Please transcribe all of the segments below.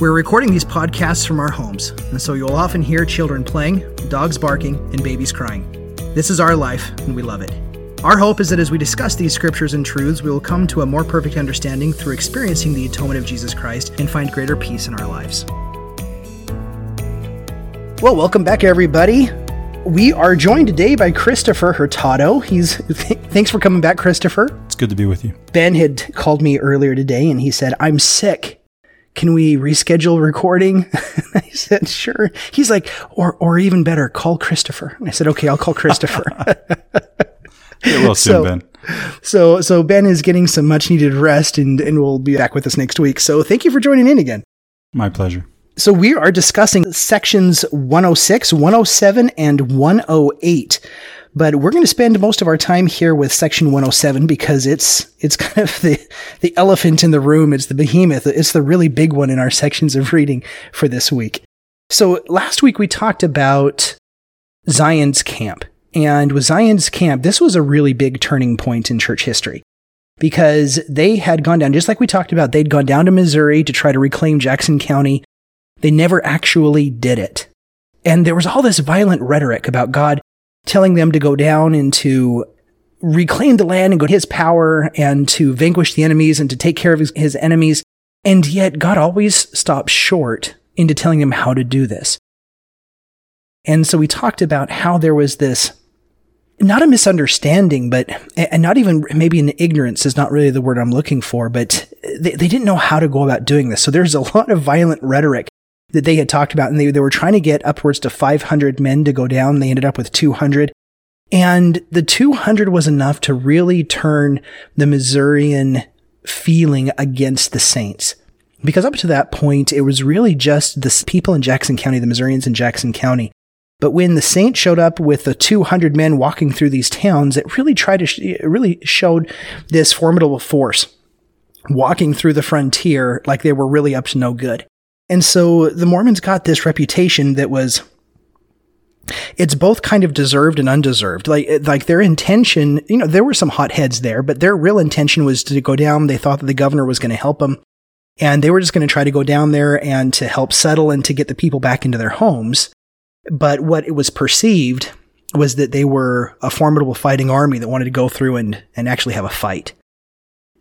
We're recording these podcasts from our homes, and so you'll often hear children playing, dogs barking, and babies crying. This is our life, and we love it. Our hope is that as we discuss these scriptures and truths, we will come to a more perfect understanding through experiencing the atonement of Jesus Christ and find greater peace in our lives. Well, welcome back, everybody. We are joined today by Christopher Hurtado. He's thanks for coming back, Christopher. It's good to be with you. Ben had called me earlier today and he said, I'm sick can we reschedule recording? I said, sure. He's like, or, or even better, call Christopher. And I said, okay, I'll call Christopher. Get well soon, so, Ben. So, so Ben is getting some much needed rest and, and will be back with us next week. So thank you for joining in again. My pleasure. So we are discussing sections 106, 107, and 108 but we're going to spend most of our time here with section 107 because it's it's kind of the the elephant in the room. It's the behemoth. It's the really big one in our sections of reading for this week. So last week we talked about Zion's camp. And with Zion's camp, this was a really big turning point in church history because they had gone down, just like we talked about, they'd gone down to Missouri to try to reclaim Jackson County. They never actually did it. And there was all this violent rhetoric about God telling them to go down and to reclaim the land and go to his power and to vanquish the enemies and to take care of his, his enemies. And yet God always stops short into telling them how to do this. And so we talked about how there was this not a misunderstanding, but and not even maybe an ignorance is not really the word I'm looking for, but they, they didn't know how to go about doing this. So there's a lot of violent rhetoric that they had talked about, and they, they were trying to get upwards to 500 men to go down. They ended up with 200. And the 200 was enough to really turn the Missourian feeling against the Saints. Because up to that point, it was really just the people in Jackson County, the Missourians in Jackson County. But when the Saints showed up with the 200 men walking through these towns, it really tried to, sh- it really showed this formidable force walking through the frontier like they were really up to no good. And so the Mormons got this reputation that was it's both kind of deserved and undeserved. Like like their intention, you know, there were some hotheads there, but their real intention was to go down. They thought that the governor was going to help them, and they were just going to try to go down there and to help settle and to get the people back into their homes. But what it was perceived was that they were a formidable fighting army that wanted to go through and and actually have a fight.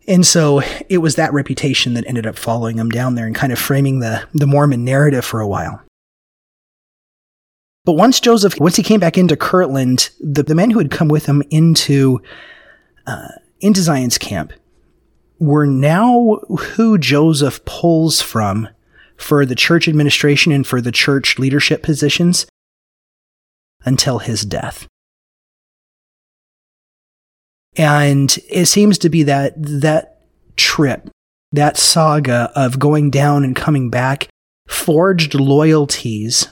And so it was that reputation that ended up following him down there and kind of framing the, the Mormon narrative for a while. But once Joseph, once he came back into Kirtland, the, the men who had come with him into, uh, into Zion's camp were now who Joseph pulls from for the church administration and for the church leadership positions until his death. And it seems to be that that trip, that saga of going down and coming back, forged loyalties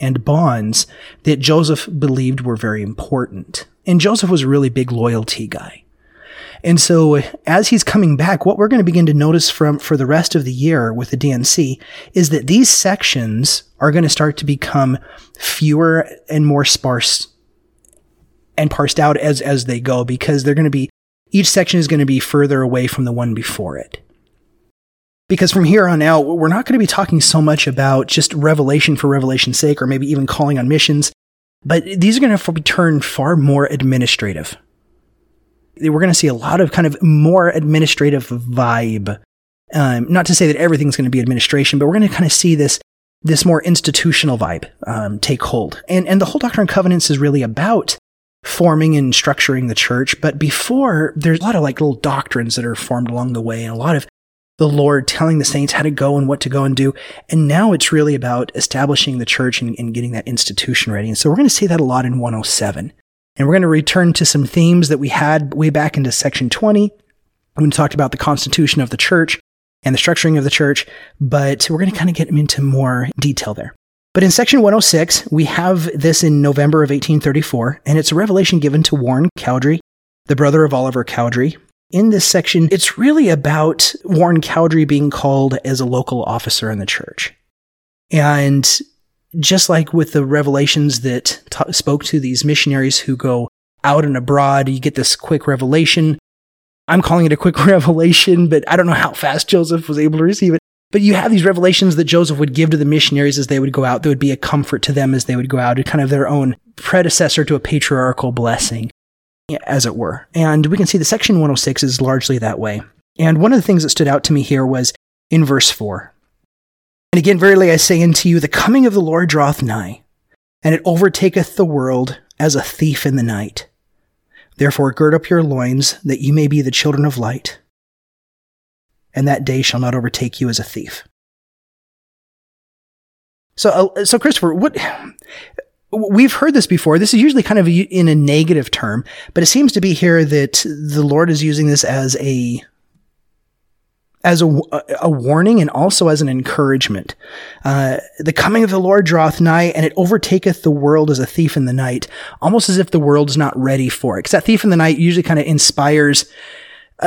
and bonds that Joseph believed were very important. And Joseph was a really big loyalty guy. And so as he's coming back, what we're going to begin to notice from for the rest of the year with the D&C is that these sections are going to start to become fewer and more sparse and parsed out as as they go because they're going to be each section is going to be further away from the one before it. Because from here on out, we're not going to be talking so much about just revelation for revelation's sake or maybe even calling on missions, but these are going to be turned far more administrative. We're going to see a lot of kind of more administrative vibe. Um, not to say that everything's going to be administration, but we're going to kind of see this this more institutional vibe um, take hold. And and the whole Doctrine and Covenants is really about forming and structuring the church. But before, there's a lot of like little doctrines that are formed along the way and a lot of the Lord telling the saints how to go and what to go and do. And now it's really about establishing the church and, and getting that institution ready. And so we're going to see that a lot in 107. And we're going to return to some themes that we had way back into section 20 when we talked about the constitution of the church and the structuring of the church. But we're going to kind of get into more detail there. But in section 106, we have this in November of 1834, and it's a revelation given to Warren Cowdery, the brother of Oliver Cowdery. In this section, it's really about Warren Cowdery being called as a local officer in the church. And just like with the revelations that t- spoke to these missionaries who go out and abroad, you get this quick revelation. I'm calling it a quick revelation, but I don't know how fast Joseph was able to receive it. But you have these revelations that Joseph would give to the missionaries as they would go out. That would be a comfort to them as they would go out, kind of their own predecessor to a patriarchal blessing, as it were. And we can see the section 106 is largely that way. And one of the things that stood out to me here was in verse 4. And again, verily I say unto you, the coming of the Lord draweth nigh, and it overtaketh the world as a thief in the night. Therefore gird up your loins, that ye may be the children of light and that day shall not overtake you as a thief. So, uh, so Christopher, what we've heard this before. This is usually kind of in a negative term, but it seems to be here that the Lord is using this as a as a, a warning and also as an encouragement. Uh, the coming of the Lord draweth nigh, and it overtaketh the world as a thief in the night, almost as if the world's not ready for it. Because that thief in the night usually kind of inspires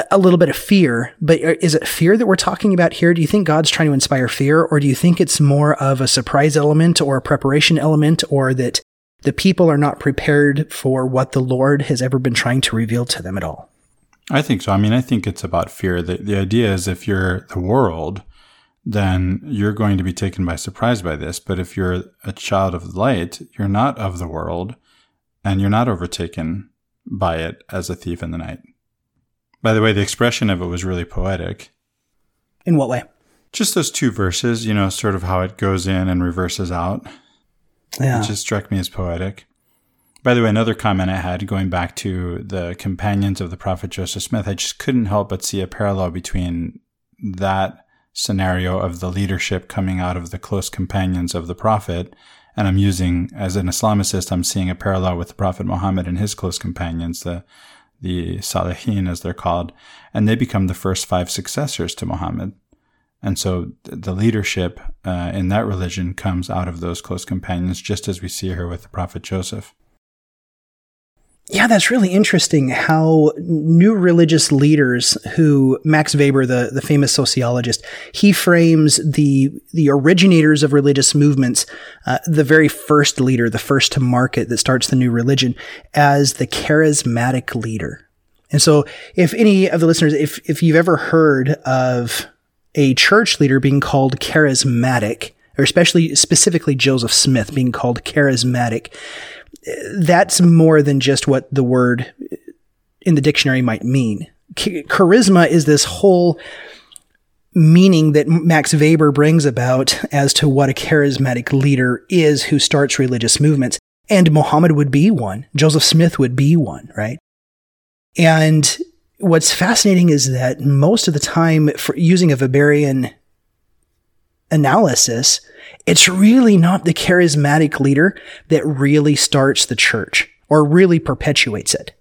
a little bit of fear, but uh, is it fear that we're talking about here? Do you think God's trying to inspire fear, or do you think it's more of a surprise element or a preparation element, or that the people are not prepared for what the Lord has ever been trying to reveal to them at all? I think so. I mean, I think it's about fear. The, the idea is if you're the world, then you're going to be taken by surprise by this. But if you're a child of light, you're not of the world and you're not overtaken by it as a thief in the night. By the way, the expression of it was really poetic. In what way? Just those two verses, you know, sort of how it goes in and reverses out. Yeah. It just struck me as poetic. By the way, another comment I had going back to the companions of the prophet Joseph Smith, I just couldn't help but see a parallel between that scenario of the leadership coming out of the close companions of the prophet. And I'm using, as an Islamicist, I'm seeing a parallel with the prophet Muhammad and his close companions, the the Salihin as they're called, and they become the first five successors to Muhammad. And so the leadership uh, in that religion comes out of those close companions, just as we see here with the prophet Joseph. Yeah, that's really interesting how new religious leaders who Max Weber, the, the famous sociologist, he frames the, the originators of religious movements, uh, the very first leader, the first to market that starts the new religion as the charismatic leader. And so if any of the listeners, if, if you've ever heard of a church leader being called charismatic, or especially specifically Joseph Smith being called charismatic, that's more than just what the word in the dictionary might mean. charisma is this whole meaning that Max Weber brings about as to what a charismatic leader is who starts religious movements. And Muhammad would be one. Joseph Smith would be one, right? And what's fascinating is that most of the time for using a Weberian analysis, it's really not the charismatic leader that really starts the church or really perpetuates it.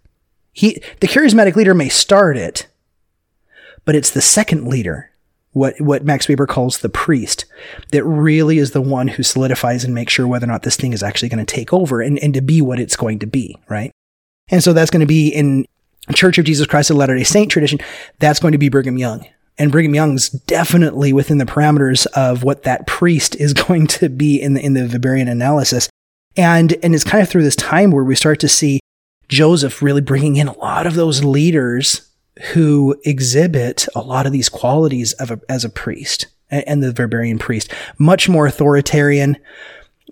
He, the charismatic leader may start it, but it's the second leader, what, what Max Weber calls the priest, that really is the one who solidifies and makes sure whether or not this thing is actually going to take over and, and to be what it's going to be, right? And so that's going to be in Church of Jesus Christ of Latter-day Saint tradition, that's going to be Brigham Young and Brigham Young's definitely within the parameters of what that priest is going to be in the in the Weberian analysis. And and it's kind of through this time where we start to see Joseph really bringing in a lot of those leaders who exhibit a lot of these qualities of a, as a priest and the Weberian priest, much more authoritarian,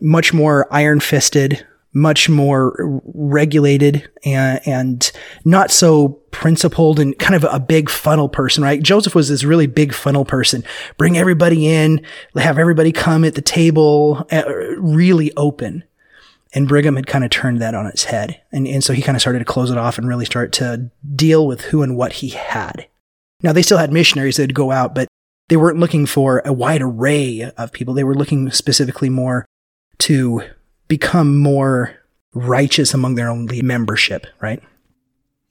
much more iron fisted, much more regulated and, and not so principled and kind of a big funnel person, right? Joseph was this really big funnel person. Bring everybody in, have everybody come at the table, uh, really open. And Brigham had kind of turned that on its head. And, and so he kind of started to close it off and really start to deal with who and what he had. Now they still had missionaries that'd go out, but they weren't looking for a wide array of people. They were looking specifically more to become more righteous among their own membership, right?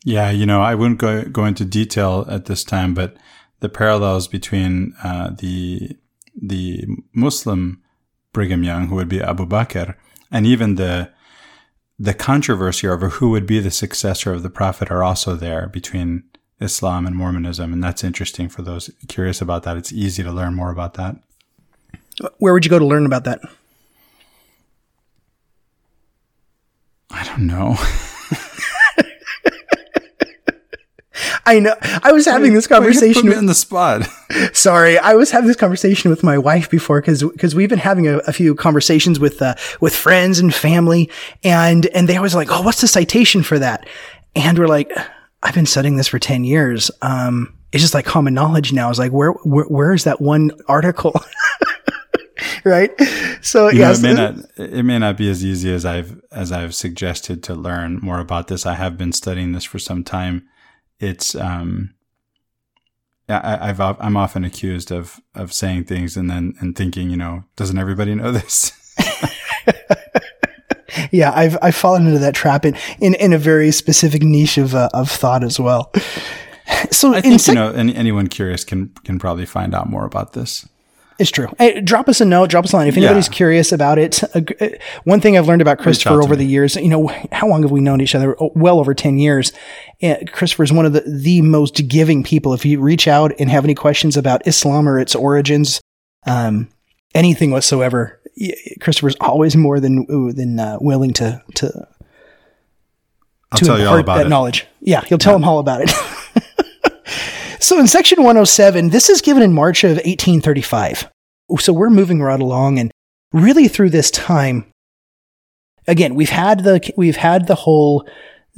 Yeah, you know, I wouldn't go go into detail at this time, but the parallels between uh, the the Muslim Brigham Young, who would be Abu Bakr, and even the the controversy over who would be the successor of the prophet are also there between Islam and Mormonism, and that's interesting for those curious about that. It's easy to learn more about that. Where would you go to learn about that? I don't know. I know. I was having this conversation Put me in the spot. Sorry, I was having this conversation with my wife before because because we've been having a, a few conversations with uh, with friends and family, and and they always like, oh, what's the citation for that? And we're like, I've been studying this for ten years. Um, it's just like common knowledge now. It's like, where where, where is that one article? right. So You know, it may not it may not be as easy as I've as I've suggested to learn more about this. I have been studying this for some time. It's um I, I've I'm often accused of of saying things and then and thinking, you know, doesn't everybody know this? yeah, I've I've fallen into that trap in in, in a very specific niche of uh, of thought as well. So I think sec- you know any, anyone curious can can probably find out more about this. It's true. Hey, drop us a note, drop us a line. If anybody's Yeah. curious about it, uh, one thing I've learned about Christopher over me. the years, you know, how long have we known each other? Oh, Well over 10 years. Uh, Christopher is one of the, the most giving people. If you reach out and have any questions about Islam or its origins, um, anything whatsoever, Christopher's always more than, than uh, willing to, to, I'll to tell you all impart about that it. knowledge. Yeah, he'll tell them all about it. so in section 107, this is given in March of 1835. So we're moving right along and really through this time again, we've had the we've had the whole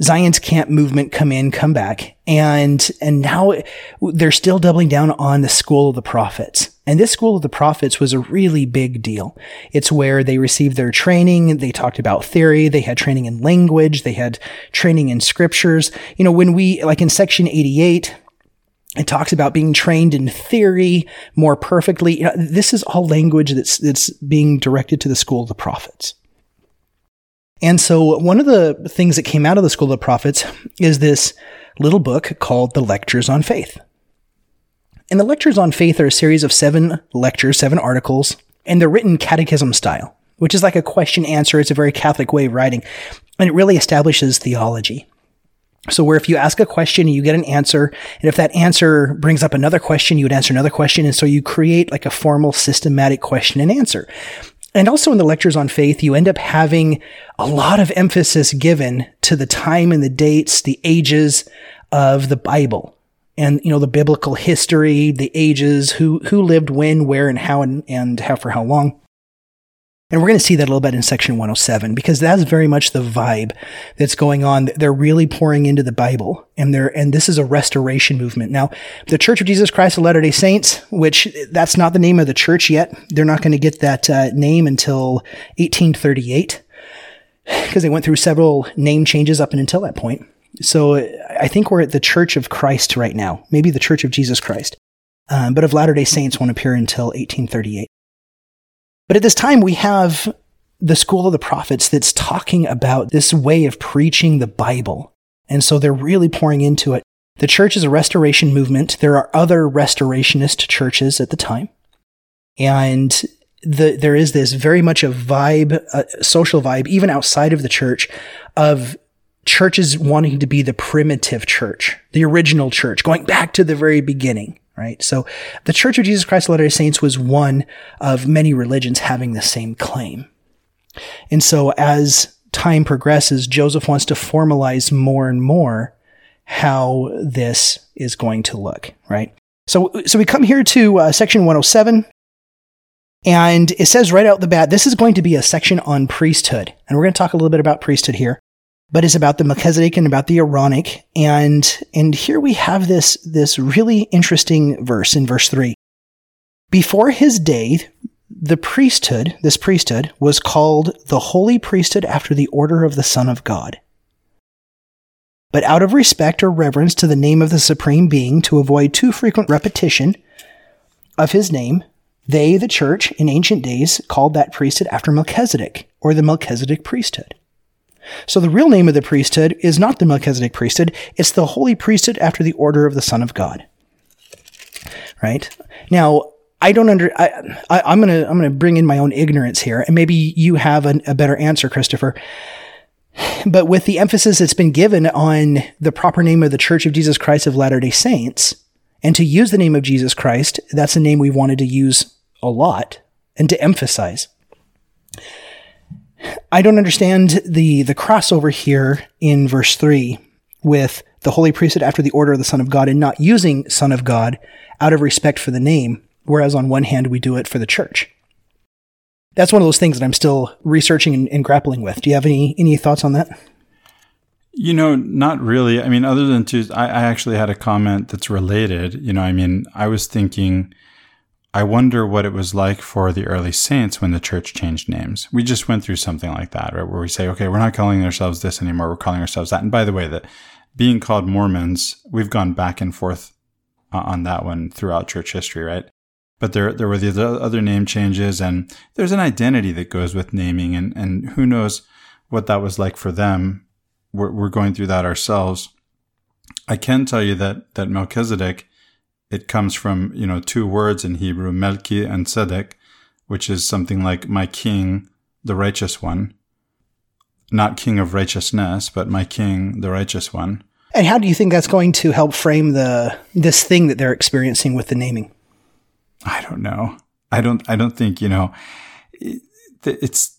Zion's camp movement come in, come back, and and now they're still doubling down on the school of the prophets. And this school of the prophets was a really big deal. It's where they received their training. They talked about theory. They had training in language. They had training in scriptures. You know, when we, like in section 88, it talks about being trained in theory more perfectly. You know, this is all language that's, that's being directed to the school of the prophets. And so one of the things that came out of the School of the Prophets is this little book called The Lectures on Faith. And the Lectures on Faith are a series of seven lectures, seven articles, and they're written catechism style, which is like a question answer. It's a very Catholic way of writing, and it really establishes theology. So where if you ask a question and you get an answer, and if that answer brings up another question, you would answer another question. And so you create like a formal systematic question and answer. And also in the lectures on faith, you end up having a lot of emphasis given to the time and the dates, the ages of the Bible and, you know, the biblical history, the ages, who, who lived when, where, and how, and, and how for how long. And we're going to see that a little bit in section 107 because that's very much the vibe that's going on. They're really pouring into the Bible and they're, and this is a restoration movement. Now, the Church of Jesus Christ of Latter-day Saints, which that's not the name of the church yet. They're not going to get that uh, name until 1838 because they went through several name changes up and until that point. So I think we're at the Church of Christ right now, maybe the Church of Jesus Christ. Um, but of Latter-day Saints won't appear until 1838. But at this time, we have the school of the prophets that's talking about this way of preaching the Bible. And so they're really pouring into it. The church is a restoration movement. There are other restorationist churches at the time. And the, there is this very much a vibe, a social vibe, even outside of the church, of churches wanting to be the primitive church, the original church, going back to the very beginning right? So the Church of Jesus Christ of Latter-day Saints was one of many religions having the same claim. And so as time progresses, Joseph wants to formalize more and more how this is going to look, right? So, so we come here to uh, section 107. And it says right out the bat, this is going to be a section on priesthood. And we're going to talk a little bit about priesthood here but it's about the Melchizedek and about the Aaronic. And, and here we have this, this really interesting verse in verse three. Before his day, the priesthood, this priesthood was called the holy priesthood after the order of the Son of God. But out of respect or reverence to the name of the supreme being, to avoid too frequent repetition of his name, they, the church, in ancient days called that priesthood after Melchizedek, or the Melchizedek priesthood. So the real name of the priesthood is not the Melchizedek priesthood, it's the holy priesthood after the order of the Son of God. Right? Now, I don't under. I, I, am gonna I'm gonna bring in my own ignorance here, and maybe you have an, a better answer, Christopher. But with the emphasis that's been given on the proper name of the Church of Jesus Christ of Latter Day Saints, and to use the name of Jesus Christ, that's a name we wanted to use a lot and to emphasize. I don't understand the the crossover here in verse three with the holy priesthood after the order of the Son of God and not using Son of God out of respect for the name, whereas on one hand we do it for the church. That's one of those things that I'm still researching and, and grappling with. Do you have any any thoughts on that? You know, not really. I mean, other than to, I, I actually had a comment that's related. You know, I mean, I was thinking, I wonder what it was like for the early saints when the church changed names. We just went through something like that, right? Where we say, okay, we're not calling ourselves this anymore. We're calling ourselves that. And by the way, that being called Mormons, we've gone back and forth uh, on that one throughout church history, right? But there, there were the other name changes and there's an identity that goes with naming and, and who knows what that was like for them. We're, we're going through that ourselves. I can tell you that, that Melchizedek, it comes from, you know, two words in Hebrew, Melchi and Tzedek, which is something like my king, the righteous one. Not king of righteousness, but my king, the righteous one. And how do you think that's going to help frame the this thing that they're experiencing with the naming? I don't know. I don't. I don't think you know. It's.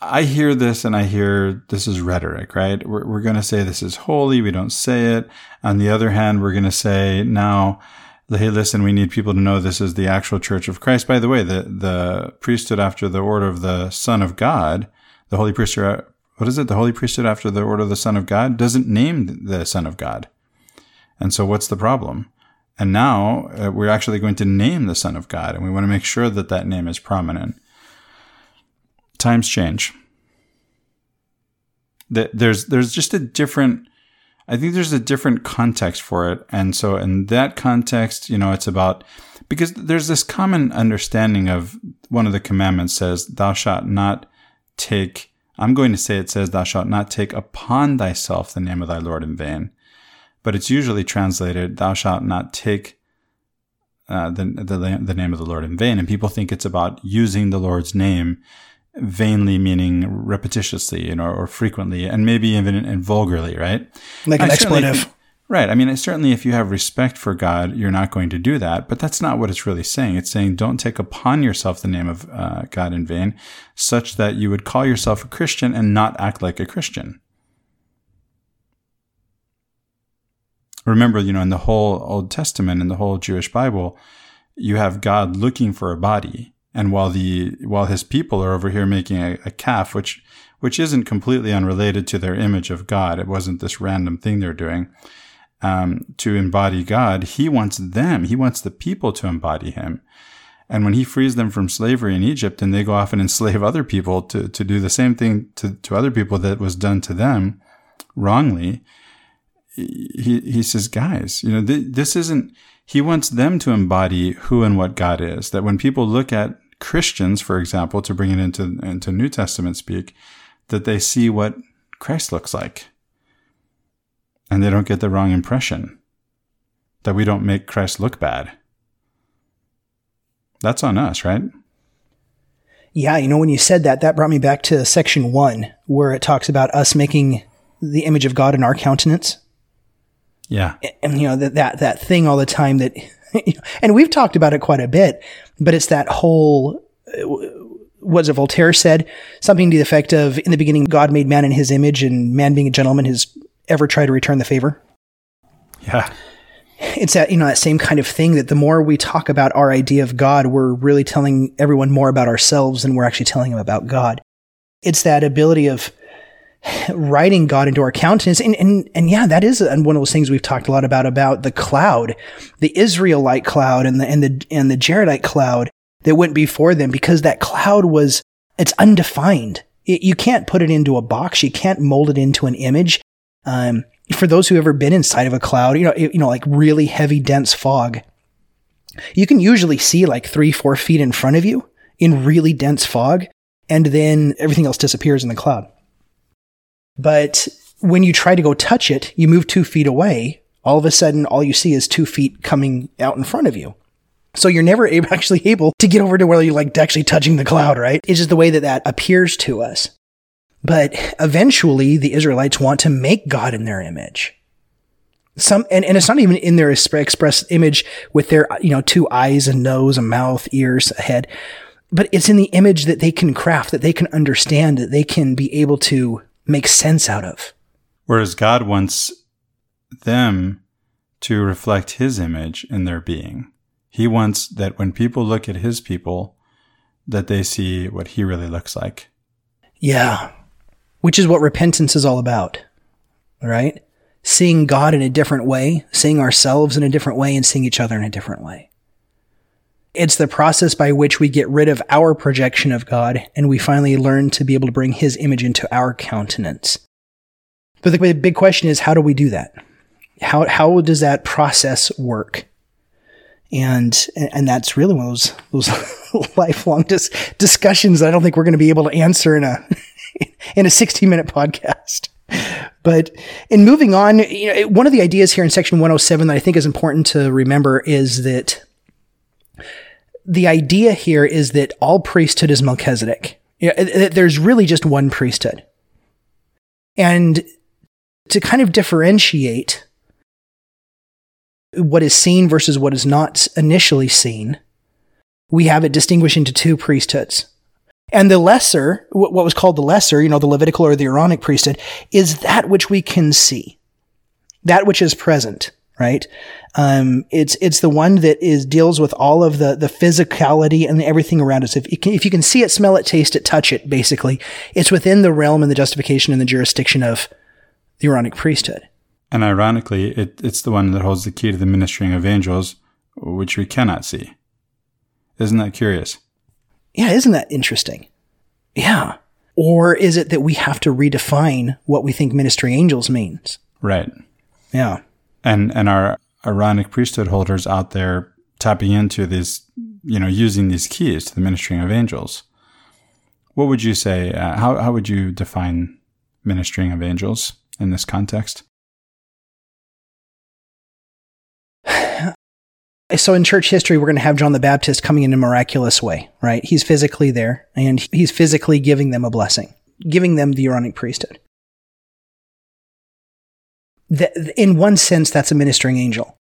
I hear this and I hear this is rhetoric, right? We're, we're going to say this is holy. We don't say it. On the other hand, we're going to say now, hey, listen, we need people to know this is the actual church of Christ. By the way, the, the priesthood after the order of the Son of God, the holy priesthood, what is it? The holy priesthood after the order of the Son of God doesn't name the Son of God. And so what's the problem? And now uh, we're actually going to name the Son of God, and we want to make sure that that name is prominent. Times change. There's there's just a different. I think there's a different context for it, and so in that context, you know, it's about because there's this common understanding of one of the commandments says, "Thou shalt not take." I'm going to say it says, "Thou shalt not take upon thyself the name of thy Lord in vain." but it's usually translated, "Thou shalt not take uh, the, the the name of the Lord in vain." And people think it's about using the Lord's name vainly, meaning repetitiously, you know, or frequently, and maybe even and vulgarly, right? Like an expletive. Right. I mean, certainly if you have respect for God, you're not going to do that, but that's not what it's really saying. It's saying don't take upon yourself the name of uh, God in vain, such that you would call yourself a Christian and not act like a Christian. Remember, you know, in the whole Old Testament and the whole Jewish Bible, you have God looking for a body. And while the while his people are over here making a, a calf, which which isn't completely unrelated to their image of God, it wasn't this random thing they're doing um, to embody God. He wants them. He wants the people to embody Him. And when He frees them from slavery in Egypt, and they go off and enslave other people to to do the same thing to to other people that was done to them wrongly, he he says, guys, you know, th- this isn't. He wants them to embody who and what God is. That when people look at Christians, for example, to bring it into into New Testament speak, that they see what Christ looks like, and they don't get the wrong impression. That we don't make Christ look bad. That's on us, right? Yeah, you know, when you said that, that brought me back to section one, where it talks about us making the image of God in our countenance. Yeah. And, you know, that, that, that thing all the time that, and we've talked about it quite a bit, but it's that whole, uh, was it Voltaire said? Something to the effect of, in the beginning, God made man in his image and man being a gentleman has ever tried to return the favor. Yeah. It's that, you know, that same kind of thing that the more we talk about our idea of God, we're really telling everyone more about ourselves than we're actually telling them about God. It's that ability of, writing God into our countenance. And, and, and yeah, that is one of those things we've talked a lot about, about the cloud, the Israelite cloud and the, and the, and the Jaredite cloud that went before them because that cloud was, it's undefined. It, you can't put it into a box. You can't mold it into an image. Um, for those who have ever been inside of a cloud, you know, you know, like really heavy, dense fog, you can usually see like three, four feet in front of you in really dense fog. And then everything else disappears in the cloud. But when you try to go touch it, you move two feet away. All of a sudden, all you see is two feet coming out in front of you. So you're never able, actually able to get over to where you're like actually touching the cloud, right? It's just the way that that appears to us. But eventually the Israelites want to make God in their image. Some, and, and it's not even in their express image with their, you know, two eyes and nose, a mouth, ears, a head, but it's in the image that they can craft, that they can understand, that they can be able to make sense out of. Whereas God wants them to reflect his image in their being. He wants that when people look at his people, that they see what he really looks like. Yeah. Which is what repentance is all about. Right? Seeing God in a different way, seeing ourselves in a different way, and seeing each other in a different way. It's the process by which we get rid of our projection of God and we finally learn to be able to bring his image into our countenance. But the big question is, how do we do that? How, how does that process work? And, and that's really one of those, those lifelong dis- discussions I don't think we're going to be able to answer in a, in a 60 minute podcast. But in moving on, you know, one of the ideas here in section 107 that I think is important to remember is that the idea here is that all priesthood is Melchizedek. You know, there's really just one priesthood. And to kind of differentiate what is seen versus what is not initially seen, we have it distinguished into two priesthoods. And the lesser, what was called the lesser, you know, the Levitical or the Aaronic priesthood, is that which we can see, that which is present, right? Um, it's it's the one that is deals with all of the the physicality and everything around us. If you can, if you can see it, smell it, taste it, touch it, basically, it's within the realm and the justification and the jurisdiction of the Aaronic priesthood. And ironically, it, it's the one that holds the key to the ministering of angels, which we cannot see. Isn't that curious? Yeah, isn't that interesting? Yeah. Or is it that we have to redefine what we think ministering angels means? Right. Yeah. And and our Aaronic priesthood holders out there tapping into these, you know, using these keys to the ministering of angels. What would you say? Uh, how how would you define ministering of angels in this context? So in church history, we're going to have John the Baptist coming in a miraculous way, right? He's physically there and he's physically giving them a blessing, giving them the Aaronic priesthood. In one sense, that's a ministering angel.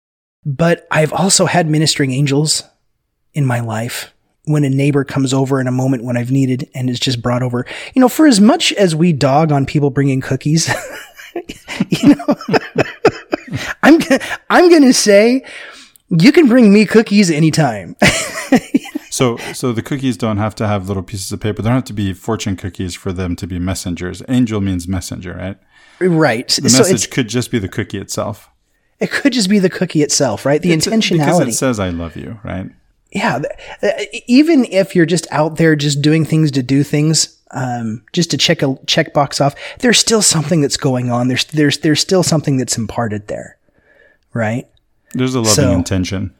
But I've also had ministering angels in my life when a neighbor comes over in a moment when I've needed and is just brought over. You know, for as much as we dog on people bringing cookies, you know, I'm, I'm to say, you can bring me cookies anytime. so, so the cookies don't have to have little pieces of paper. They don't have to be fortune cookies for them to be messengers. Angel means messenger, right? Right. The so message could just be the cookie itself. It could just be the cookie itself, right? The it's intentionality. because it says "I love you," right? Yeah. Uh, even if you're just out there just doing things to do things, um, just to check a check box off, there's still something that's going on. There's there's there's still something that's imparted there, right? There's a loving so, intention.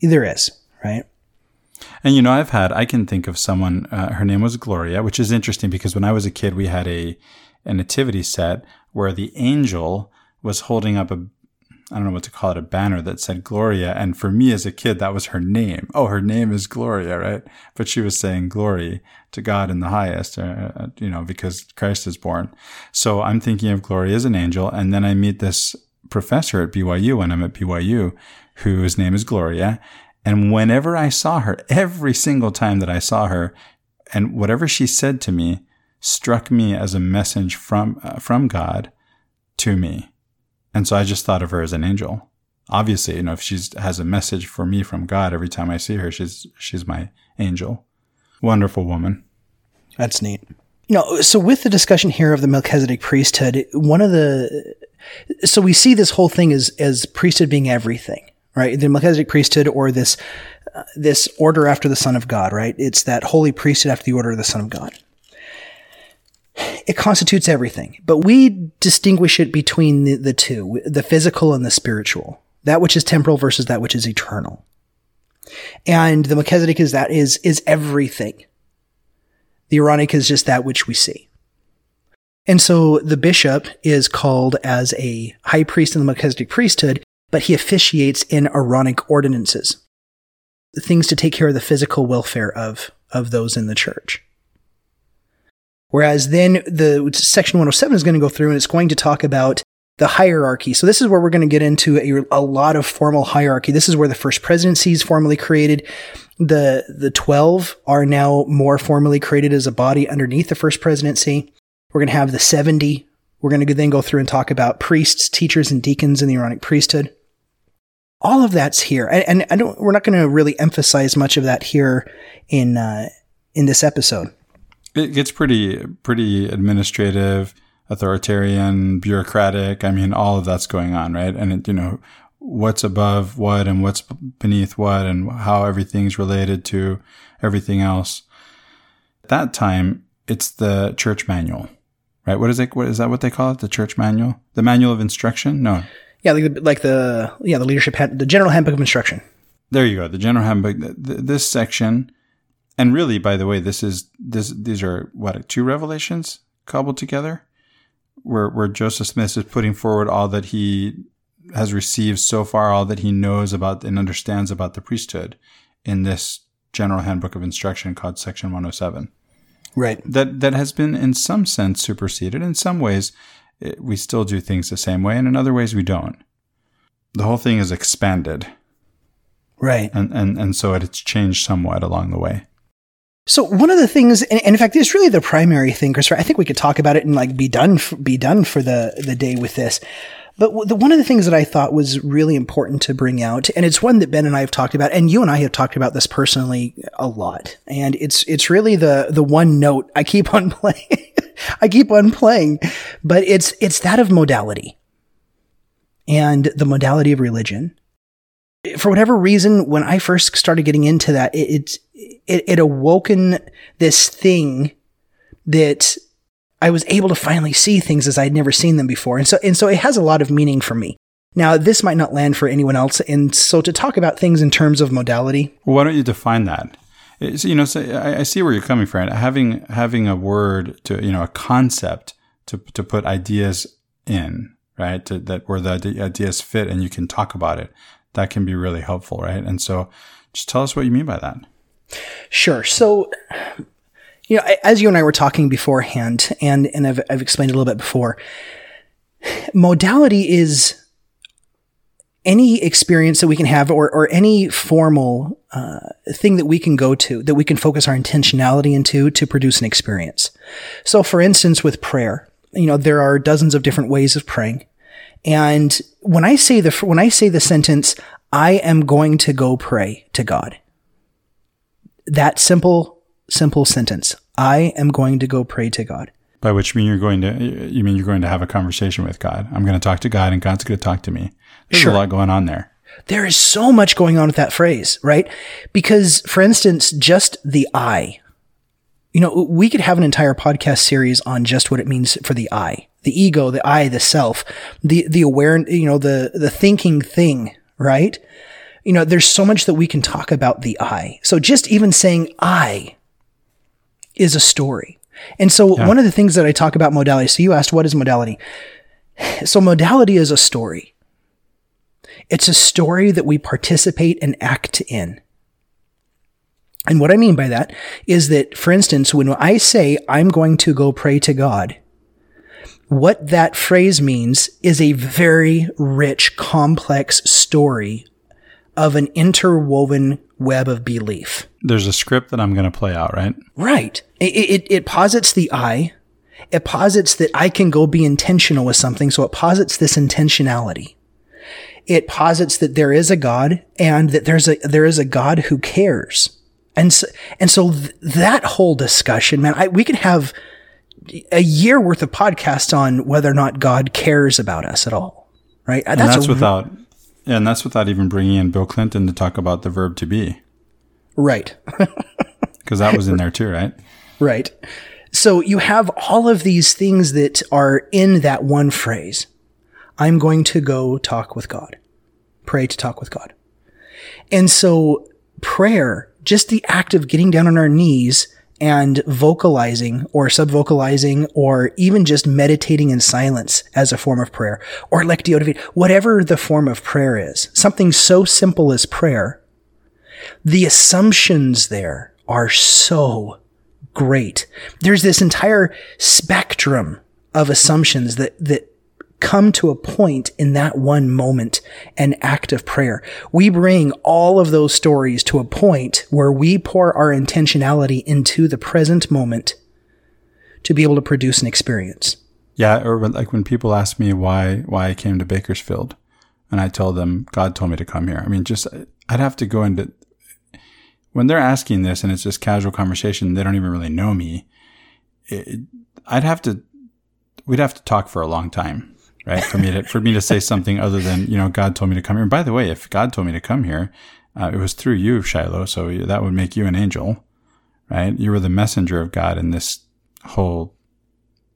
There is, right? And you know, I've had, I can think of someone, uh, her name was Gloria, which is interesting because when I was a kid, we had a, a nativity set where the angel was holding up a, I don't know what to call it, a banner that said Gloria. And for me as a kid, that was her name. Oh, her name is Gloria, right? But she was saying glory to God in the highest, uh, uh you know, because Christ is born. So I'm thinking of Gloria as an angel. And then I meet this professor at BYU when I'm at BYU, whose name is Gloria. And whenever I saw her, every single time that I saw her, and whatever she said to me struck me as a message from uh, from God to me. And so I just thought of her as an angel. Obviously, you know, if she has a message for me from God every time I see her, she's she's my angel. Wonderful woman. That's neat. You know, so with the discussion here of the Melchizedek priesthood, one of the so we see this whole thing as as priesthood being everything, right? The Melchizedek priesthood or this uh, this order after the Son of God, right? It's that holy priesthood after the order of the Son of God. It constitutes everything, but we distinguish it between the, the two, the physical and the spiritual, that which is temporal versus that which is eternal. And the Melchizedek is that is is everything. The Aaronic is just that which we see. And so the bishop is called as a high priest in the Melchizedek priesthood, but he officiates in Aaronic ordinances. things to take care of the physical welfare of of those in the church. Whereas then the section 107 is going to go through and it's going to talk about the hierarchy. So this is where we're going to get into a, a, lot of formal hierarchy. This is where the first presidency is formally created. The, the 12 are now more formally created as a body underneath the first presidency. We're going to have the 70. We're going to then go through and talk about priests, teachers, and deacons in the Aaronic priesthood. All of that's here. And, and I don't, we're not going to really emphasize much of that here in, uh, in this episode. It gets pretty, pretty administrative authoritarian, bureaucratic. I mean, all of that's going on, right? And it, you know, what's above what and what's beneath what and how everything's related to everything else. At that time, it's the church manual, right? What is it? What is that? What they call it? The church manual, the manual of instruction? No. Yeah, like the, like the yeah the leadership the general handbook of instruction. There you go, the general handbook. This section, and really, by the way, this is this these are what two revelations cobbled together where where Joseph Smith is putting forward all that he has received so far, all that he knows about and understands about the priesthood in this general handbook of instruction called Section 107. Right. That that has been in some sense superseded. In some ways, it, we still do things the same way, and in other ways we don't. The whole thing is expanded. Right. And and and so it, it's changed somewhat along the way. So one of the things, and, in fact, it's really the primary thing, Christopher. I think we could talk about it and like be done, be done for the the day with this. But the, one of the things that I thought was really important to bring out, and it's one that Ben and I have talked about, and you and I have talked about this personally a lot, and it's it's really the the one note I keep on playing. I keep on playing, but it's it's that of modality, and the modality of religion. For whatever reason, when I first started getting into that, it, it's it, it awoken this thing that I was able to finally see things as I'd never seen them before. And so, and so it has a lot of meaning for me. Now, this might not land for anyone else. And so to talk about things in terms of modality. Well, why don't you define that? It's, you know, so I, I, see where you're coming from. Having, having a word to, you know, a concept to, to put ideas in, right? To, that where the ideas fit and you can talk about it. That can be really helpful, right? And so just tell us what you mean by that. Sure. So, you know, as you and I were talking beforehand, and and I've, I've explained a little bit before, modality is any experience that we can have, or or any formal uh, thing that we can go to, that we can focus our intentionality into to produce an experience. So, for instance, with prayer, you know, there are dozens of different ways of praying. And when I say the when I say the sentence, I am going to go pray to God that simple, simple sentence. I am going to go pray to God. By which mean you're going to, you mean you're going to have a conversation with God. I'm going to talk to God and God's going to talk to me. There's sure. a lot going on there. There is so much going on with that phrase, right? Because, for instance, just the I. You know, we could have an entire podcast series on just what it means for the I, the ego, the I, the self, the, the aware, you know, the, the thinking thing, right? You know, there's so much that we can talk about the I. So just even saying I is a story. And so yeah. one of the things that I talk about modality, so you asked, what is modality? So modality is a story. It's a story that we participate and act in. And what I mean by that is that, for instance, when I say I'm going to go pray to God, what that phrase means is a very rich, complex story of an interwoven web of belief. There's a script that I'm going to play out, right? Right. It, it, it posits the I. It posits that I can go be intentional with something. So it posits this intentionality. It posits that there is a God and that there's a, there is a God who cares. And so, and so th- that whole discussion, man, I, we could have a year worth of podcasts on whether or not God cares about us at all. Right. That's, that's without and that's without even bringing in Bill Clinton to talk about the verb to be. Right. Because that was in there too, right? Right. So you have all of these things that are in that one phrase. I'm going to go talk with God. Pray to talk with God. And so prayer, just the act of getting down on our knees and vocalizing or subvocalizing or even just meditating in silence as a form of prayer or lectio divina, whatever the form of prayer is, something so simple as prayer The assumptions there are so great. There's this entire spectrum of assumptions that, that come to a point in that one moment and act of prayer. We bring all of those stories to a point where we pour our intentionality into the present moment to be able to produce an experience. Yeah, or like when people ask me why why I came to Bakersfield, and I tell them God told me to come here. I mean, just I'd have to go into when they're asking this, and it's just casual conversation. They don't even really know me. It, I'd have to, we'd have to talk for a long time, right? For me to for me to say something other than you know God told me to come here. And by the way, if God told me to come here, uh, it was through you, Shiloh. So that would make you an angel, right? You were the messenger of God in this whole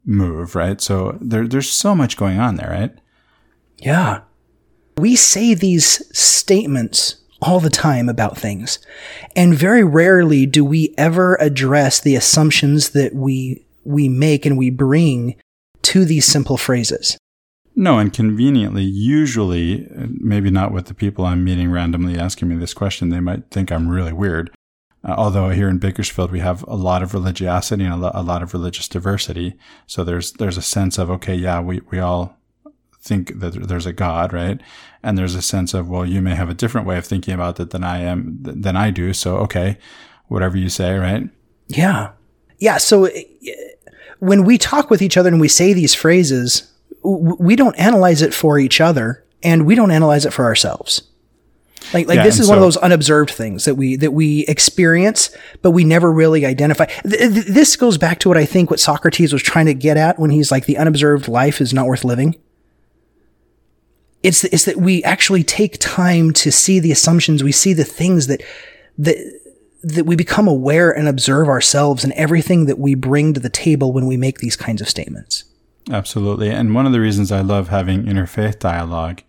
move, right? So there, there's so much going on there, right? Yeah. We say these statements all the time about things, and very rarely do we ever address the assumptions that we we make and we bring to these simple phrases. No, and conveniently, usually, maybe not with the people I'm meeting randomly asking me this question, they might think I'm really weird. Uh, although here in Bakersfield we have a lot of religiosity and a, lo- a lot of religious diversity, so there's there's a sense of okay, yeah, we we all think that there's a God, right? And there's a sense of well, you may have a different way of thinking about it than I am than I do, so okay, whatever you say, right? Yeah, yeah. So when we talk with each other and we say these phrases, we don't analyze it for each other, and we don't analyze it for ourselves. Like, like yeah, this is so, one of those unobserved things that we that we experience, but we never really identify. Th- th- this goes back to what I think what Socrates was trying to get at when he's like, the unobserved life is not worth living. It's it's that we actually take time to see the assumptions, we see the things that that that we become aware and observe ourselves and everything that we bring to the table when we make these kinds of statements. Absolutely, and one of the reasons I love having interfaith dialogue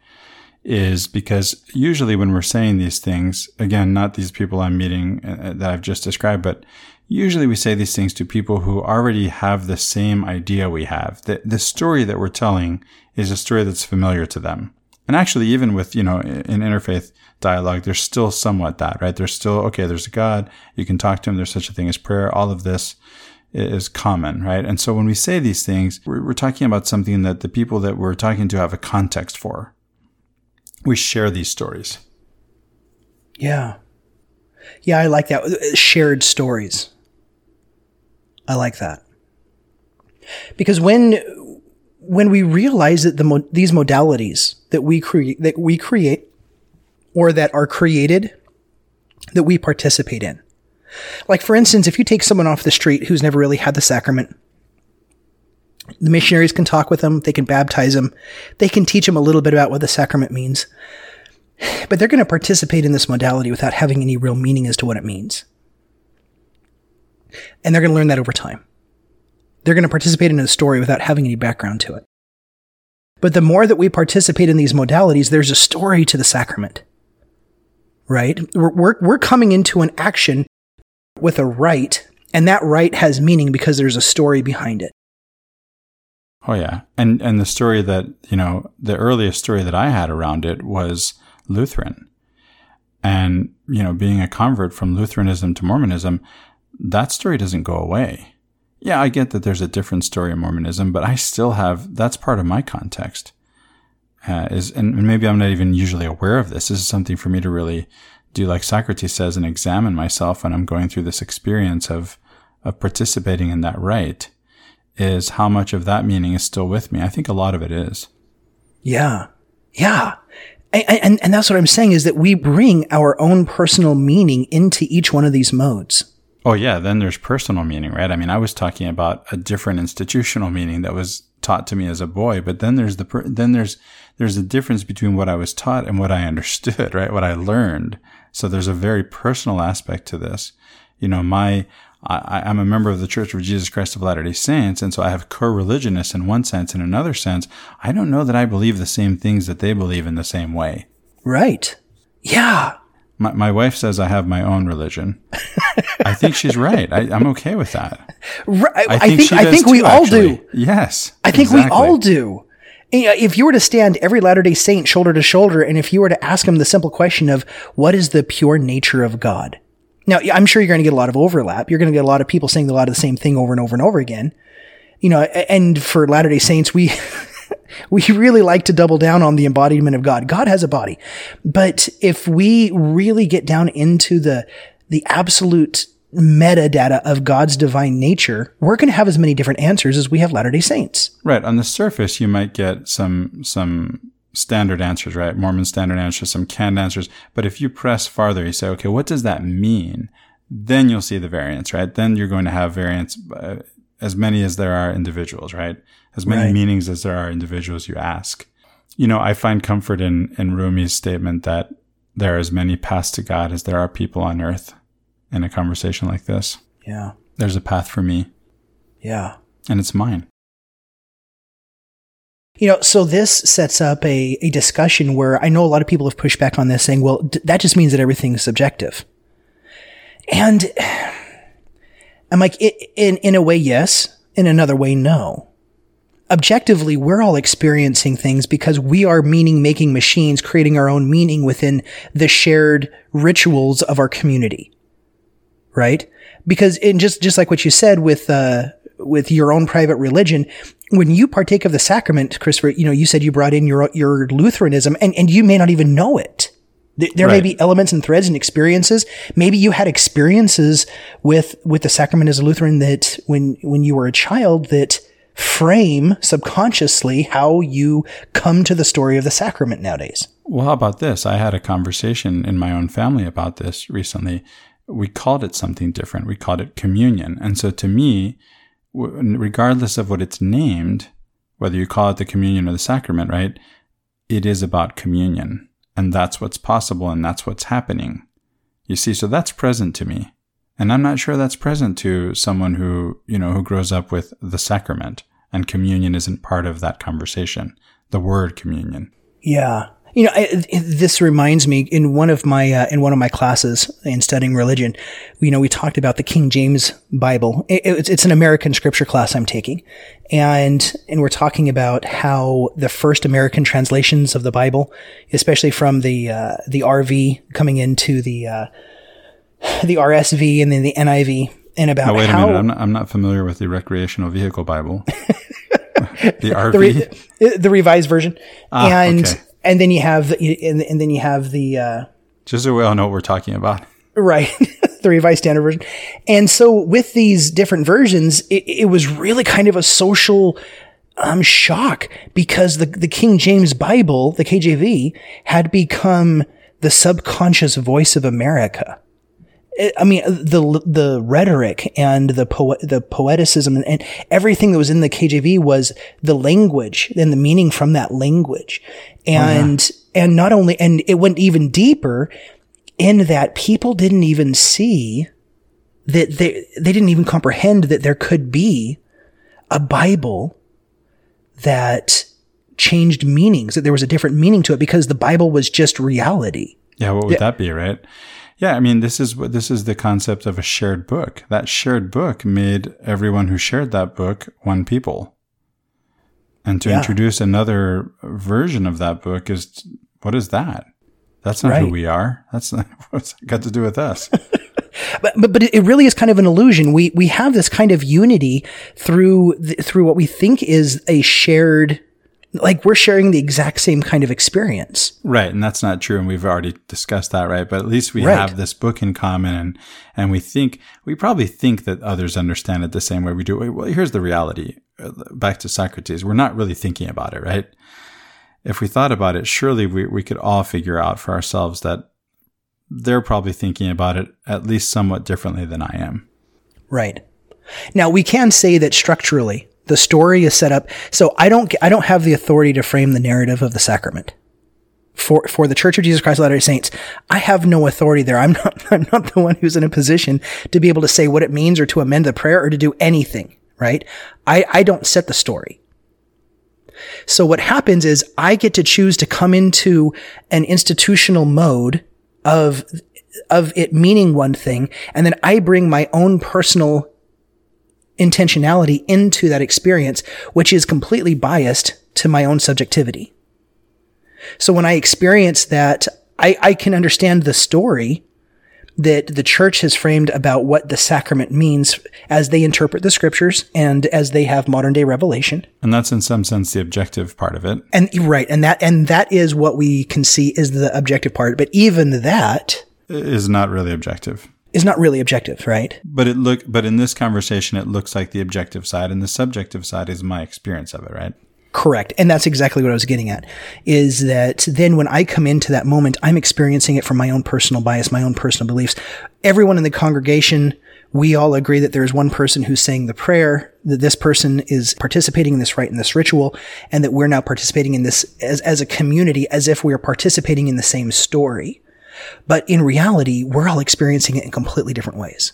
is because usually when we're saying these things, again, not these people I'm meeting uh, that I've just described, but usually we say these things to people who already have the same idea we have. The, the story that we're telling is a story that's familiar to them. And actually, even with, you know, in interfaith dialogue, there's still somewhat that, right? There's still, okay, there's a God. You can talk to him. There's such a thing as prayer. All of this is common, right? And so when we say these things, we're, we're talking about something that the people that we're talking to have a context for, we share these stories. Yeah. Yeah, I like that. Uh, shared stories. I like that. Because when when we realize that the mo- these modalities that we create that we create or that are created that we participate in. Like for instance, if you take someone off the street who's never really had the sacrament, the missionaries can talk with them. They can baptize them. They can teach them a little bit about what the sacrament means. But they're going to participate in this modality without having any real meaning as to what it means. And they're going to learn that over time. They're going to participate in a story without having any background to it. But the more that we participate in these modalities, there's a story to the sacrament. Right? We're, we're, we're coming into an action with a rite, and that rite has meaning because there's a story behind it. Oh yeah. And and the story that, you know, the earliest story that I had around it was Lutheran. And, you know, being a convert from Lutheranism to Mormonism, that story doesn't go away. Yeah, I get that there's a different story in Mormonism, but I still have that's part of my context. Uh, is and maybe I'm not even usually aware of this. This is something for me to really do, like Socrates says, and examine myself when I'm going through this experience of of participating in that rite is how much of that meaning is still with me. I think a lot of it is. Yeah. Yeah. And, and, and, that's what I'm saying is that we bring our own personal meaning into each one of these modes. Oh, yeah. Then there's personal meaning, right? I mean, I was talking about a different institutional meaning that was taught to me as a boy, but then there's the, then there's, there's a difference between what I was taught and what I understood, right? What I learned. So there's a very personal aspect to this. You know, my, I, am a member of the Church of Jesus Christ of Latter day Saints, and so I have co religionists in one sense. In another sense, I don't know that I believe the same things that they believe in the same way. Right. Yeah. My, my wife says I have my own religion. I think she's right. I, am okay with that. Right. I think, I think, I think we all do. Yes. I think exactly. we all do. Know, uh, if you were to stand every Latter day Saint shoulder to shoulder, and if you were to ask them the simple question of what is the pure nature of God? Now, I'm sure you're going to get a lot of overlap. You're going to get a lot of people saying a lot of the same thing over and over and over again. You know, and for Latter day Saints, we, we really like to double down on the embodiment of God. God has a body. But if we really get down into the, the absolute metadata of God's divine nature, we're going to have as many different answers as we have Latter day Saints. Right. On the surface, you might get some, some standard answers, right? Mormon standard answers, some canned answers. But if you press farther, you say, okay, what does that mean? Then you'll see the variance, right? Then you're going to have variance uh, as many as there are individuals, right? As many Right. meanings as there are individuals you ask. You know, I find comfort in, in Rumi's statement that there are as many paths to God as there are people on earth in a conversation like this. Yeah. There's a path for me, Yeah. and it's mine. You know, so this sets up a, a discussion where I know a lot of people have pushed back on this saying, well, d- that just means that everything is subjective. And I'm like, in, in a way, yes. In another way, no. Objectively, we're all experiencing things because we are meaning making machines, creating our own meaning within the shared rituals of our community. Right? Because in just, just like what you said with, uh, with your own private religion, when you partake of the sacrament, Christopher, you know, you said you brought in your, your Lutheranism and, and you may not even know it. There, there may be elements and threads and experiences. Maybe you had experiences with, with the sacrament as a Lutheran that when, when you were a child that frame subconsciously how you come to the story of the sacrament nowadays. Well, how about this? I had a conversation in my own family about this recently. We called it something different. We called it communion. And so to me, regardless of what it's named, whether you call it the communion or the sacrament, right? It is about communion. And that's what's possible and that's what's happening. You see, so that's present to me. And I'm not sure that's present to someone who, you know, who grows up with the sacrament and communion isn't part of that conversation. The word communion. Yeah. You know, I, this reminds me in one of my uh, in one of my classes in studying religion, you know, we talked about the King James Bible. It, it's, it's an American scripture class I'm taking, and and we're talking about how the first American translations of the Bible, especially from the uh, the RV coming into the uh, the RSV and then the NIV, and about Now, wait how a minute. I'm not, I'm not familiar with the recreational vehicle Bible. the RV. the, re- the revised version, Ah, and okay. And then you have the, and, and then you have the. Uh, just so we all know what we're talking about. Right. the revised standard version. And so with these different versions, it, it was really kind of a social um, shock because the, the King James Bible, the KJV, had become the subconscious voice of America. I- mean, the the rhetoric and the poet, the poeticism and, and everything that was in the KJV was the language and the meaning from that language, oh, and and not only and it went even deeper in that people didn't even see that they they didn't even comprehend that there could be a Bible that changed meanings that there was a different meaning to it because the Bible was just reality. Yeah, what would that be, right? Yeah, I mean, this is what this is the concept of a shared book. That shared book made everyone who shared that book one people. And to Yeah. introduce another version of that book is what is that? That's not who we are. That's not what's got to do with us. But but, but it really is kind of an illusion. We we have this kind of unity through the, through what we think is a shared like we're sharing the exact same kind of experience. Right, and that's not true, and we've already discussed that, right? But at least we Right. have this book in common, and and we think we probably think that others understand it the same way we do. Well, here's the reality. Uh, Back to Socrates, we're not really thinking about it, right? If we thought about it, surely we we could all figure out for ourselves that they're probably thinking about it at least somewhat differently than I am. Right. Now we can say that structurally the story is set up so I don't I don't have the authority to frame the narrative of the sacrament. For for the Church of Jesus Christ of Latter-day Saints, I have no authority there. I'm not I'm not the one who's in a position to be able to say what it means or to amend the prayer or to do anything, right? I I don't set the story. So what happens is I get to choose to come into an institutional mode of of it meaning one thing, and then I bring my own personal intentionality into that experience, which is completely biased to my own subjectivity. So when I experience that, I, I can understand the story that the church has framed about what the sacrament means as they interpret the scriptures and as they have modern day revelation. And that's in some sense the objective part of it. And right. And that, and that is what we can see is the objective part. But even that is not really objective. Is not really objective, right? But it look, but in this conversation, it looks like the objective side and the subjective side is my experience of it, right? Correct. And that's exactly what I was getting at is that then when I come into that moment, I'm experiencing it from my own personal bias, my own personal beliefs. Everyone in the congregation, we all agree that there is one person who's saying the prayer, that this person is participating in this rite in this ritual, and that we're now participating in this as, as a community as if we are participating in the same story. But in reality, we're all experiencing it in completely different ways.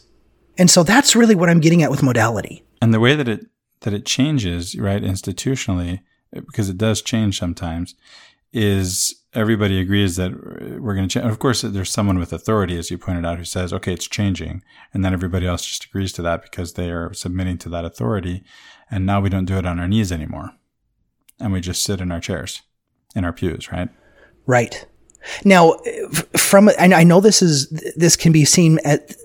And so that's really what I'm getting at with modality. And the way that it that it changes, right, institutionally, because it does change sometimes, is everybody agrees that we're going to change. Of course, there's someone with authority, as you pointed out, who says, okay, it's changing. And then everybody else just agrees to that because they are submitting to that authority. And now we don't do it on our knees anymore. And we just sit in our chairs, in our pews, right? Right. Now, from, and I know this is, this can be seen at,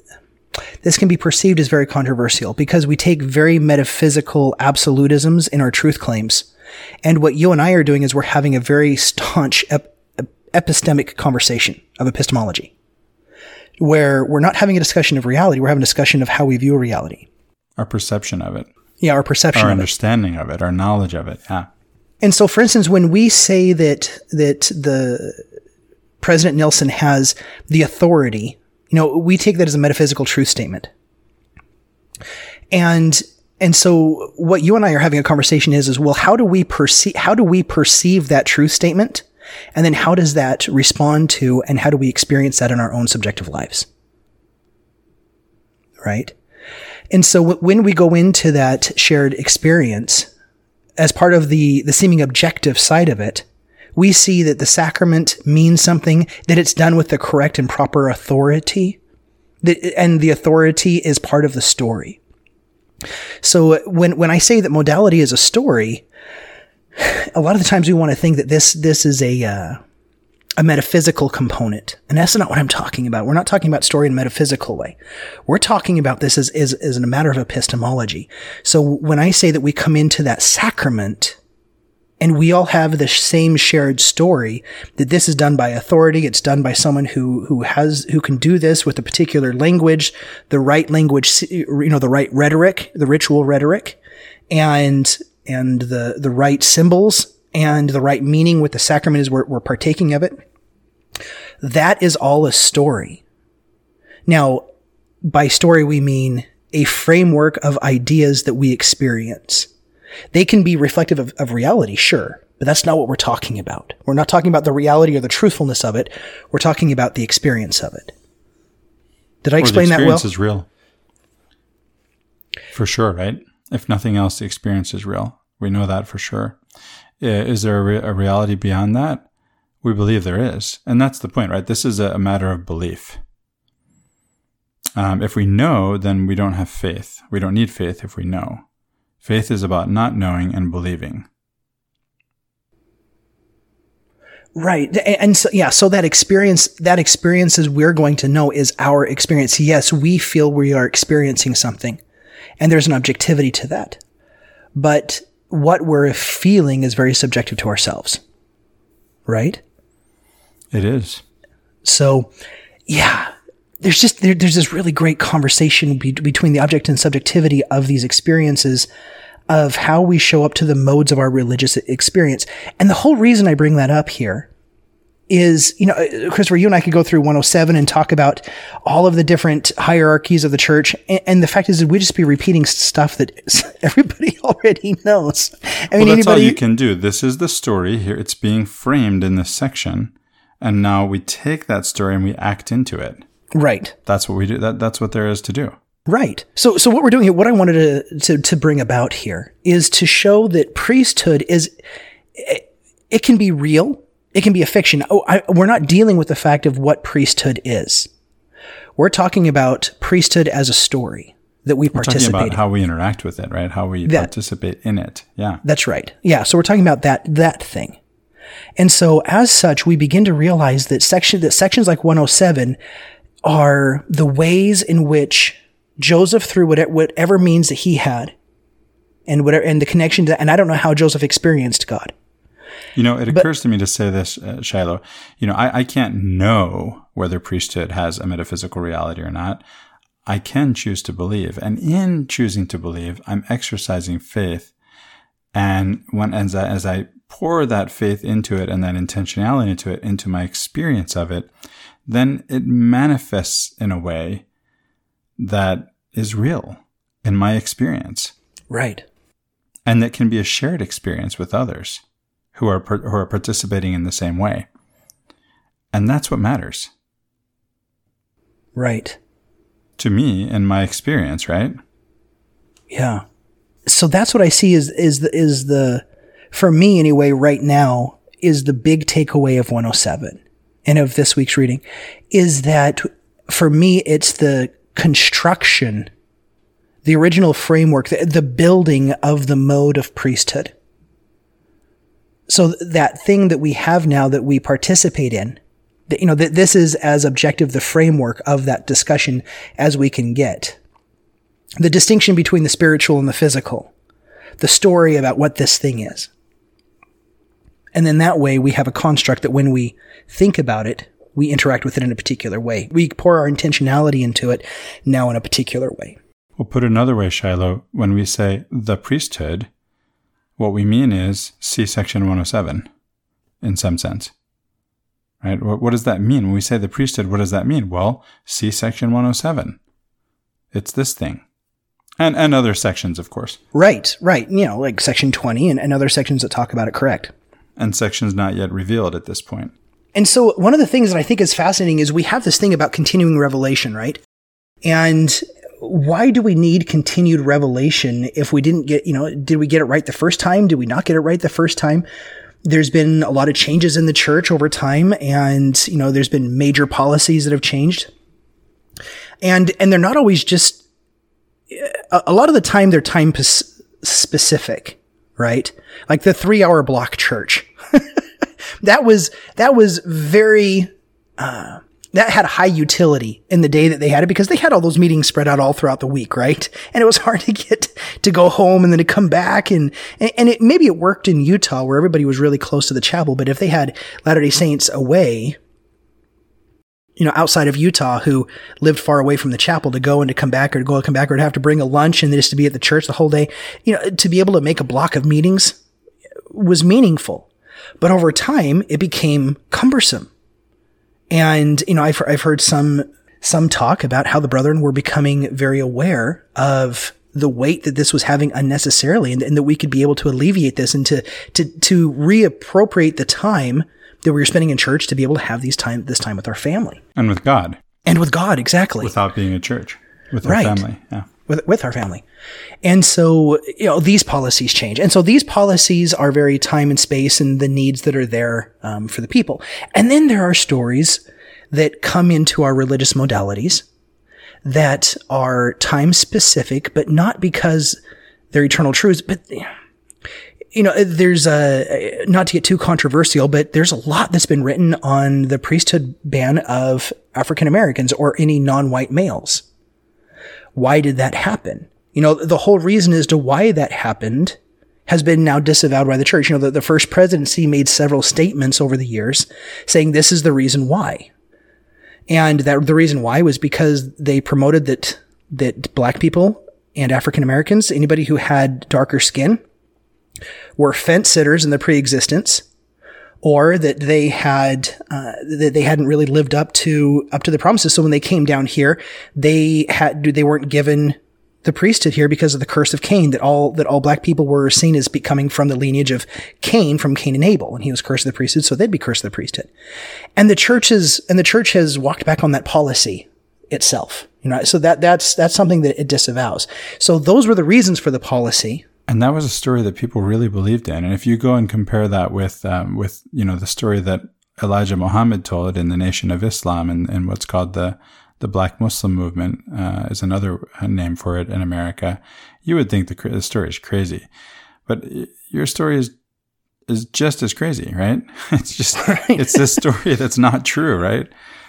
this can be perceived as very controversial because we take very metaphysical absolutisms in our truth claims and what you and I are doing is we're having a very staunch ep- epistemic conversation of epistemology, where we're not having a discussion of reality, we're having a discussion of how we view reality. Our perception of it. Yeah, our perception our understanding it. of it, our knowledge of it. Yeah. And so, for instance, when we say that that the President Nelson has the authority, you know, we take that as a metaphysical truth statement. And and so what you and I are having a conversation is, is well, how do we perceive, how do we perceive that truth statement? And then how does that respond to and how do we experience that in our own subjective lives? Right? And so when we go into that shared experience, as part of the, the seeming objective side of it, we see that the sacrament means something, that it's done with the correct and proper authority, that, and the authority is part of the story. So when when I say that modality is a story, a lot of the times we want to think that this this is a uh, a metaphysical component, and that's not what I'm talking about. We're not talking about story in a metaphysical way. We're talking about this as as, as a matter of epistemology. So when I say that we come into that sacrament and we all have the same shared story that this is done by authority. It's done by someone who, who has, who can do this with a particular language, the right language, you know, the right rhetoric, the ritual rhetoric and, and the, the right symbols and the right meaning with the sacrament is we're, we're partaking of it. That is all a story. Now, by story, we mean a framework of ideas that we experience. They can be reflective of, of reality, sure, but that's not what we're talking about. We're not talking about the reality or the truthfulness of it. We're talking about the experience of it. Did I explain that well? The experience is real. For sure, right? If nothing else, the experience is real. We know that for sure. Is there a, re- a reality beyond that? We believe there is. And that's the point, right? This is a, a matter of belief. Um, if we know, then we don't have faith. We don't need faith if we know. Faith is about not knowing and believing. Right. And so, yeah, so that experience, that experiences we're going to know is our experience. Yes, we feel we are experiencing something and there's an objectivity to that. But what we're feeling is very subjective to ourselves. Right? It is. So, yeah, there's just there, there's this really great conversation be- between the object and subjectivity of these experiences of how we show up to the modes of our religious experience. And the whole reason I bring that up here is, you know, uh, Christopher, you and I could go through 107 and talk about all of the different hierarchies of the church. And, and the fact is that we just be repeating stuff that everybody already knows. I mean, well, that's anybody, all you can do. This is the story here. It's being framed in this section. And now we take that story and we act into it. Right. That's what we do. That, that's what there is to do. Right. So, so what we're doing here, what I wanted to, to, to bring about here is to show that priesthood is, it, it can be real. It can be a fiction. Oh, I, we're not dealing with the fact of what priesthood is. We're talking about priesthood as a story. that we We're talking participate about in. how we interact with it, right? How we That- participate in it. Yeah. That's right. Yeah. So we're talking about that that thing. And so as such, we begin to realize that section that sections like 107 are the ways in which Joseph, through whatever, whatever means that he had, and whatever, and the connection to, and I don't know how Joseph experienced God. You know, it occurs to me to say this, uh, Shiloh. You know, I, I can't know whether priesthood has a metaphysical reality or not. I can choose to believe. And in choosing to believe, I'm exercising faith. And when, as I, as I pour that faith into it and that intentionality into it, into my experience of it, then it manifests in a way that is real in my experience Right. and that can be a shared experience with others who are who are participating in the same way. And that's what matters Right. to me in my experience, right? Yeah. So that's what I see is is the is the for me anyway right now is the big takeaway of 107 and of this week's reading is that for me it's the construction the original framework the, the building of the mode of priesthood. So that thing that we have now that we participate in that, you know that this is as objective the framework of that discussion as we can get the distinction between the spiritual and the physical, the story about what this thing is. And then that way we have a construct that when we think about it, we interact with it in a particular way. We pour our intentionality into it now in a particular way. Well, put another way, Shiloh, when we say the priesthood, what we mean is see section 107 in some sense. Right? What, what does that mean? When we say the priesthood, what does that mean? Well, see section 107. It's this thing. And, and other sections, of course. Right, right. You know, like section 20 and, and other sections that talk about it correct. And sections not yet revealed at this point. And so one of the things that I think is fascinating is we have this thing about continuing revelation, right? And why do we need continued revelation if we didn't get, you know, did we get it right the first time? Did we not get it right the first time? There's been a lot of changes in the church over time and, you know, there's been major policies that have changed. And, and they're not always just, a, lot of the time they're time specific, right? Like the three hour block church. That was that was very uh, that had high utility in the day that they had it because they had all those meetings spread out all throughout the week, right? And it was hard to get to go home and then to come back and and, it maybe it worked in Utah where everybody was really close to the chapel, but if they had Latter Day Saints away, you know, outside of Utah who lived far away from the chapel to go and to come back or to go and come back or to have to bring a lunch and just to be at the church the whole day, you know, to be able to make a block of meetings was meaningful. But over time, it became cumbersome. And, you know, I've, I've heard some, some talk about how the brethren were becoming very aware of the weight that this was having unnecessarily and, and that we could be able to alleviate this and to, to, to reappropriate the time that we were spending in church to be able to have these time, this time with our family And with God, and with God. Exactly without being a church, with Right. our family. Yeah. With with our family. And so, you know, these policies change. And so these policies are very time and space and the needs that are there um, for the people. And then there are stories that come into our religious modalities that are time specific, but not because they're eternal truths, but you know, there's a, not to get too controversial, but there's a lot that's been written on the priesthood ban of African Americans or any non-white males why did that happen? You know, the whole reason as to why that happened has been now disavowed by the church. You know, the, the first presidency made several statements over the years saying this is the reason why. And that the reason why was because they promoted that, that black people and African Americans, anybody who had darker skin, were fence sitters in the pre-existence or that they had uh, that they hadn't really lived up to up to the promises. So when they came down here, they had they weren't given the priesthood here because of the curse of Cain. That all that all black people were seen as be coming from the lineage of Cain, from Cain and Abel, and he was cursed of the priesthood, so they'd be cursed of the priesthood. And the church is and the church has walked back on that policy itself. You know, so that that's that's something that it disavows. So those were the reasons for the policy. And that was a story that people really believed in. And if you go and compare that with, um, with you know, the story that Elijah Muhammad told in the Nation of Islam and, and what's called the, the Black Muslim movement uh, is another name for it in America, you would think the, the story is crazy, but your story is is just as crazy, right? It's just right. it's this story that's not true, right?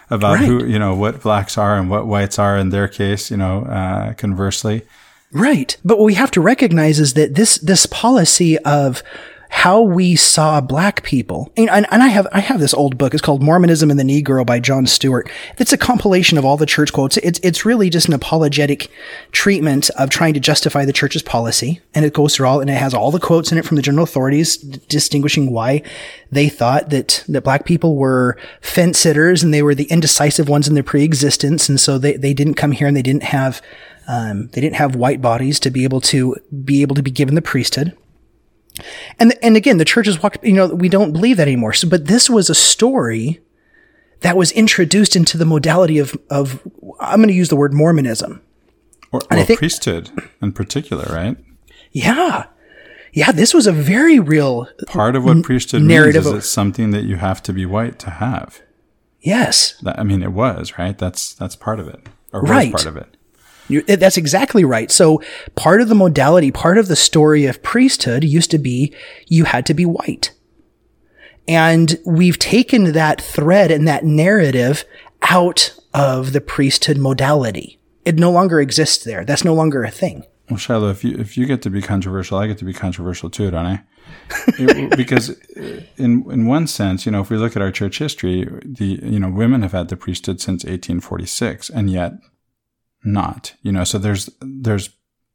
About right. who you know what blacks are and what whites are in their case, you know, uh, conversely. Right, but what we have to recognize is that this this policy of how we saw black people. And, and, I have, I have this old book. It's called Mormonism and the Negro by John Stewart. It's a compilation of all the church quotes. It's, it's really just an apologetic treatment of trying to justify the church's policy. And it goes through all, and it has all the quotes in it from the general authorities distinguishing why they thought that, that black people were fence sitters and they were the indecisive ones in their pre-existence. And so they, they didn't come here and they didn't have, um, they didn't have white bodies to be able to be able to be given the priesthood. And and again, the church has walked. You know, we don't believe that anymore. So, but this was a story that was introduced into the modality of of I'm going to use the word Mormonism, or, or think, priesthood in particular, right? Yeah, yeah. This was a very real part of what priesthood narrative means. Is it's something that you have to be white to have. Yes, I mean it was right. That's that's part of it, or right. part of it. You, eh, that's exactly right. So part of the modality, part of the story of priesthood used to be you had to be white. And we've taken that thread and that narrative out of the priesthood modality. It no longer exists there. That's no longer a thing. Well, Shiloh, if you if you get to be controversial, I get to be controversial too, don't I? because eh, in in one sense, you know, if we look at our church history, the you know women have had the priesthood since 1846, and yet not, you know, so there's, there's,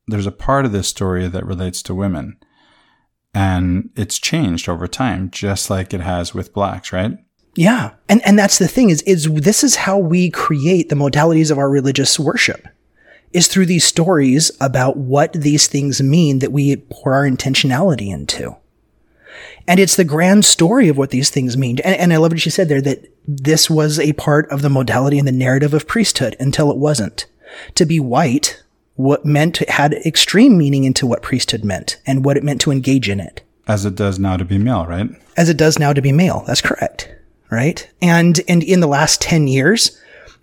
there's a part of this story that relates to women and it's changed over time, just like it has with blacks, right? Yeah. And, and that's the thing is, is this is how we create the modalities of our religious worship is through these stories about what these things mean that we pour our intentionality into. And it's the grand story of what these things mean. And, and I love what you said there that this was a part of the modality and the narrative of priesthood until it wasn't. To be white, what meant had extreme meaning into what priesthood meant and what it meant to engage in it. As it does now to be male, right? As it does now to be male. That's correct. Right. And, and in the last 10 years,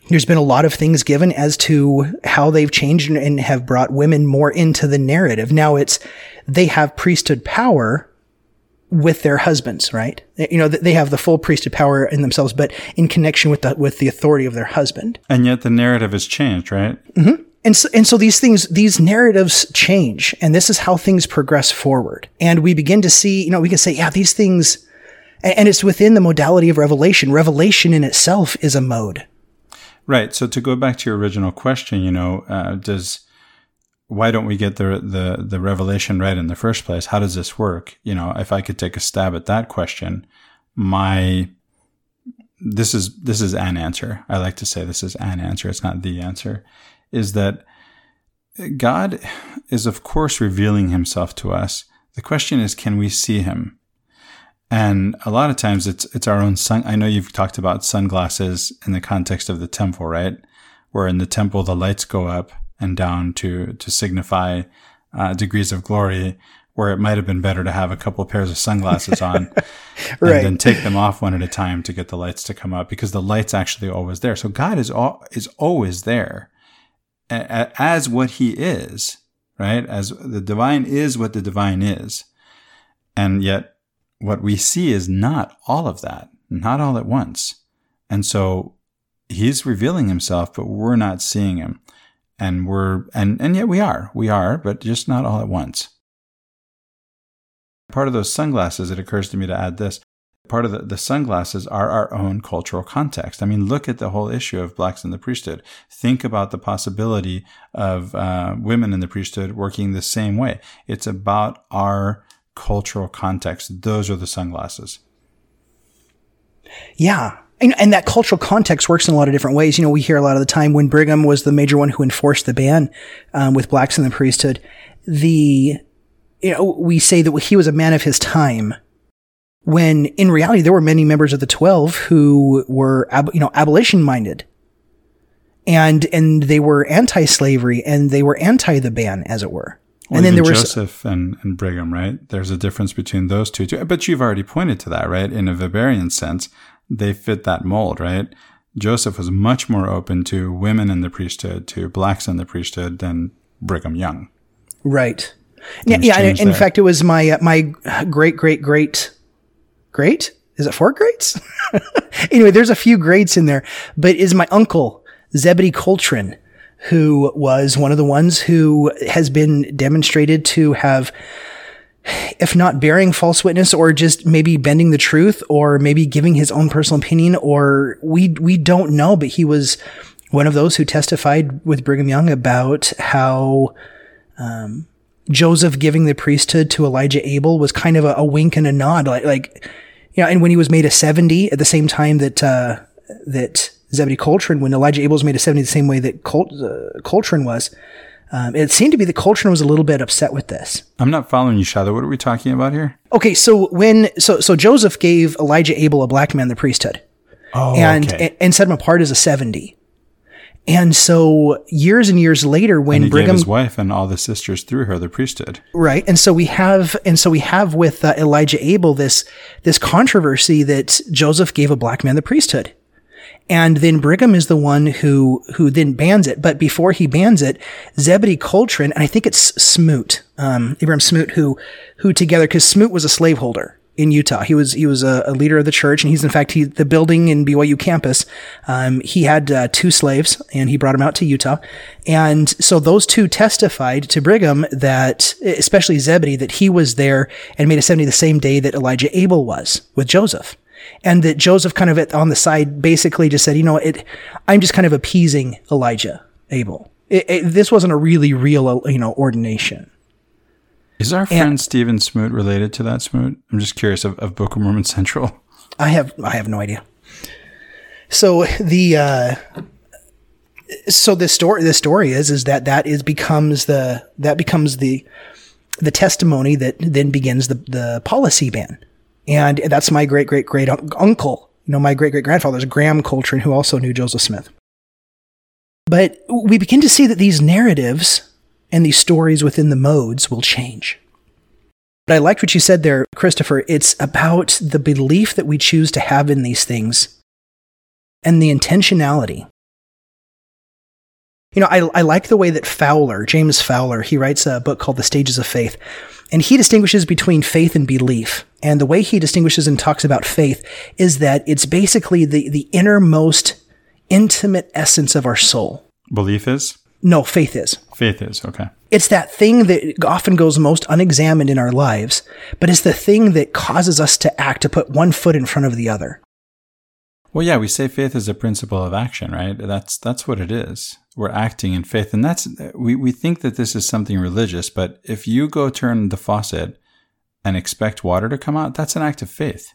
there's been a lot of things given as to how they've changed and have brought women more into the narrative. Now it's, they have priesthood power with their husbands, right? You know, they have the full priesthood power in themselves, but in connection with the with the authority of their husband. And yet the narrative has changed, right? Mm-hmm. And so, and so these things, these narratives change, and this is how things progress forward. And we begin to see, you know, we can say, yeah, these things, and it's within the modality of revelation. Revelation in itself is a mode. Right. So to go back to your original question, you know, uh, does why don't we get the, the, the revelation right in the first place? How does this work? You know, if I could take a stab at that question, my, this is, this is an answer. I like to say this is an answer. It's not the answer is that God is of course revealing himself to us. The question is, can we see him? And a lot of times it's, it's our own sun. I know you've talked about sunglasses in the context of the temple, right? Where in the temple, the lights go up and down to to signify uh, degrees of glory where it might have been better to have a couple of pairs of sunglasses on right. and then take them off one at a time to get the lights to come up because the light's actually always there. So God is all, is always there as what he is, right? As the divine is what the divine is. And yet what we see is not all of that, not all at once. And so he's revealing himself, but we're not seeing him and we're and and yet we are. We are but just not all at once. Part of those sunglasses it occurs to me to add this part of the, the sunglasses are our own cultural context. I mean look at the whole issue of blacks in the priesthood. Think about the possibility of uh, women in the priesthood working the same way. It's about our cultural context. Those are the sunglasses. Yeah and, and, that cultural context works in a lot of different ways. You know, we hear a lot of the time when Brigham was the major one who enforced the ban um, with blacks in the priesthood. The you know we say that he was a man of his time, when in reality there were many members of the Twelve who were ab- you know abolition minded, and and they were anti-slavery and they were anti the ban, as it were. Well, and then there was Joseph and, and Brigham, right? There's a difference between those two. But you've already pointed to that, right? In a Weberian sense, they fit that mold, right? Joseph was much more open to women in the priesthood, to blacks in the priesthood than Brigham Young. Right. Yeah, yeah. In there. fact, it was my uh, my great great great great. Is it four greats? anyway, there's a few greats in there, but is my uncle Zebedee Coltrin, who was one of the ones who has been demonstrated to have if not bearing false witness or just maybe bending the truth or maybe giving his own personal opinion or we we don't know but he was one of those who testified with Brigham Young about how um, Joseph giving the priesthood to Elijah Abel was kind of a, a, wink and a nod. Like like you know and when he was made a 70 at the same time that uh, that Zebedee Coltrin when Elijah Abel was made a 70 the same way that Col- uh, Coltrin was um, it seemed to be that Coltrin was a little bit upset with this. I'm not following you, Shiloh. What are we talking about here? Okay, so when so so Joseph gave Elijah Abel a black man the priesthood, oh, and, okay. and and set him apart as a seventy. And so years and years later, when and Brigham, his wife and all the sisters through her the priesthood, right? And so we have, and so we have with uh, Elijah Abel this this controversy that Joseph gave a black man the priesthood, and then Brigham is the one who, who then bans it. But before he bans it, Zebedee Coltrin, and I think it's Smoot, um, Abraham Smoot, who, who together, cause Smoot was a slaveholder in Utah. He was, he was a, a, leader of the church and he's in fact, he, the building in BYU campus, um, he had, uh, two slaves and he brought them out to Utah. And so those two testified to Brigham that, especially Zebedee, that he was there and made a 70 the same day that Elijah Abel was with Joseph and that Joseph kind of on the side basically just said, you know, it, I'm just kind of appeasing Elijah Abel. It, it, this wasn't a really real, you know, ordination. Is our friend and, Stephen Smoot related to that Smoot? I'm just curious of, of Book of Mormon Central. I have I have no idea. So the uh, so the story the story is is that that is becomes the that becomes the the testimony that then begins the the policy ban and that's my great great great uncle. You know, my great great grandfather's Graham Coltrin, who also knew Joseph Smith. But we begin to see that these narratives and these stories within the modes will change. But I liked what you said there, Christopher. It's about the belief that we choose to have in these things and the intentionality. You know, I, I like the way that Fowler, James Fowler, he writes a book called The Stages of Faith. And he distinguishes between faith and belief. And the way he distinguishes and talks about faith is that it's basically the, the innermost intimate essence of our soul. Belief is? No, faith is. Faith is, okay. It's that thing that often goes most unexamined in our lives, but it's the thing that causes us to act, to put one foot in front of the other. Well, yeah, we say faith is a principle of action, right? That's that's what it is. We're acting in faith, and that's we we think that this is something religious, but if you go turn the faucet and expect water to come out, that's an act of faith.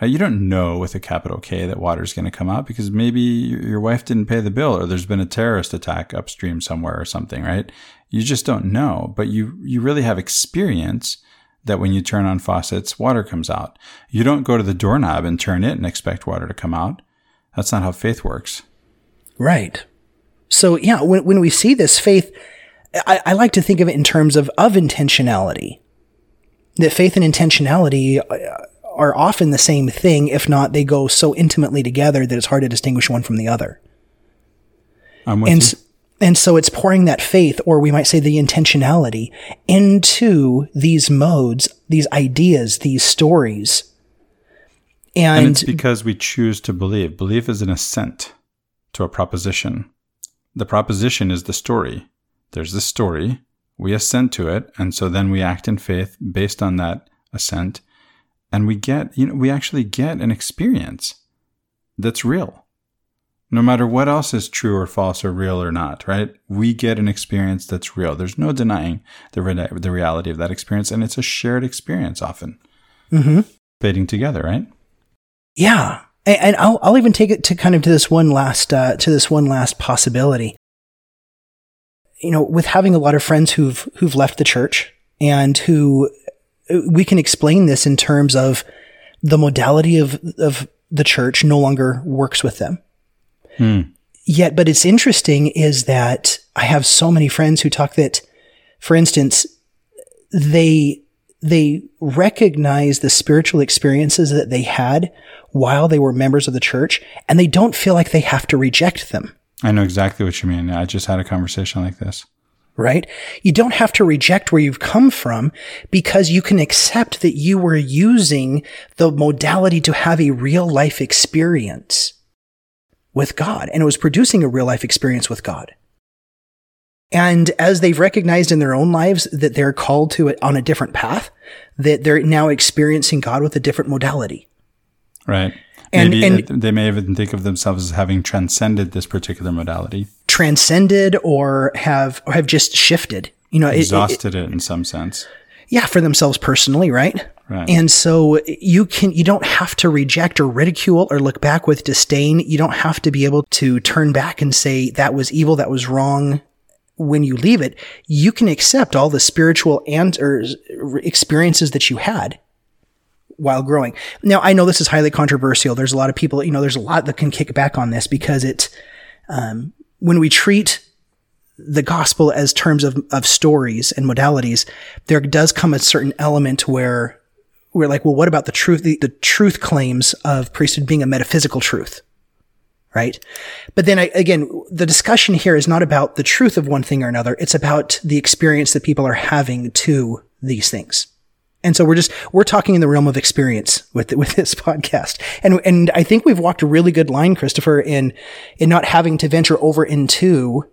Uh, you don't know with a capital K that water is going to come out because maybe your wife didn't pay the bill, or there's been a terrorist attack upstream somewhere or something, right? You just don't know, but you you really have experience that when you turn on faucets, water comes out. You don't go to the doorknob and turn it and expect water to come out. That's not how faith works. Right. So yeah, when, when we see this faith, I, I like to think of it in terms of, of intentionality. That faith and intentionality uh, are often the same thing, if not they go so intimately together that it's hard to distinguish one from the other. I'm with and, you. And so it's pouring that faith, or we might say the intentionality, into these modes, these ideas, these stories. And, and it's because we choose to believe. Belief is an assent to a proposition. The proposition is the story. There's the story. We assent to it. And so then we act in faith based on that assent. And we get, you know, we actually get an experience that's real no matter what else is true or false or real or not, right? We get an experience that's real. There's no denying the re- the reality of that experience, and it's a shared experience often. Mm-hmm. Fading together, right? Yeah, and, I'll I'll even take it to kind of to this one last uh, to this one last possibility. You know, with having a lot of friends who've who've left the church and who we can explain this in terms of the modality of of the church no longer works with them Hmm. Yet, but it's interesting is that I have so many friends who talk that, for instance, they, they recognize the spiritual experiences that they had while they were members of the church and they don't feel like they have to reject them. I know exactly what you mean. I just had a conversation like this. Right? You don't have to reject where you've come from because you can accept that you were using the modality to have a real life experience with God and it was producing a real life experience with God. And as they've recognized in their own lives that they're called to it on a different path, that they're now experiencing God with a different modality. Right. And- Maybe and- they may even think of themselves as having transcended this particular modality, Transcended or have, or have just shifted, you know, it- it- exhausted it in some sense. yeah, for themselves personally, right? Right. And so you can, you don't have to reject or ridicule or look back with disdain. You don't have to be able to turn back and say that was evil, that was wrong. When you leave it, you can accept all the spiritual and experiences that you had while growing. Now, I know this is highly controversial. There's a lot of people, you know, there's a lot that can kick back on this because it, um, when we treat the gospel as terms of, of stories and modalities, there does come a certain element where we're like, well, what about the truth, the, the truth claims of priesthood being a metaphysical truth? Right. But then I, again, the discussion here is not about the truth of one thing or another. It's about the experience that people are having to these things. And so we're just, we're talking in the realm of experience with, with this podcast. And, and I think we've walked a really good line, Christopher, in, in not having to venture over into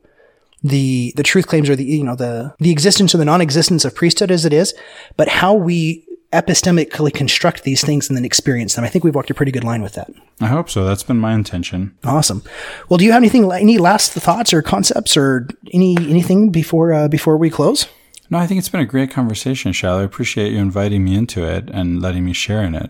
the, the truth claims or the, you know, the, the existence or the non-existence of priesthood as it is, but how we epistemically construct these things and then experience them. I think we've walked a pretty good line with that. I hope so. That's been my intention. Awesome. Well, do you have anything, any last thoughts or concepts or any, anything before, uh, before we close? No, I think it's been a great conversation, Shal. I appreciate you inviting me into it and letting me share in it.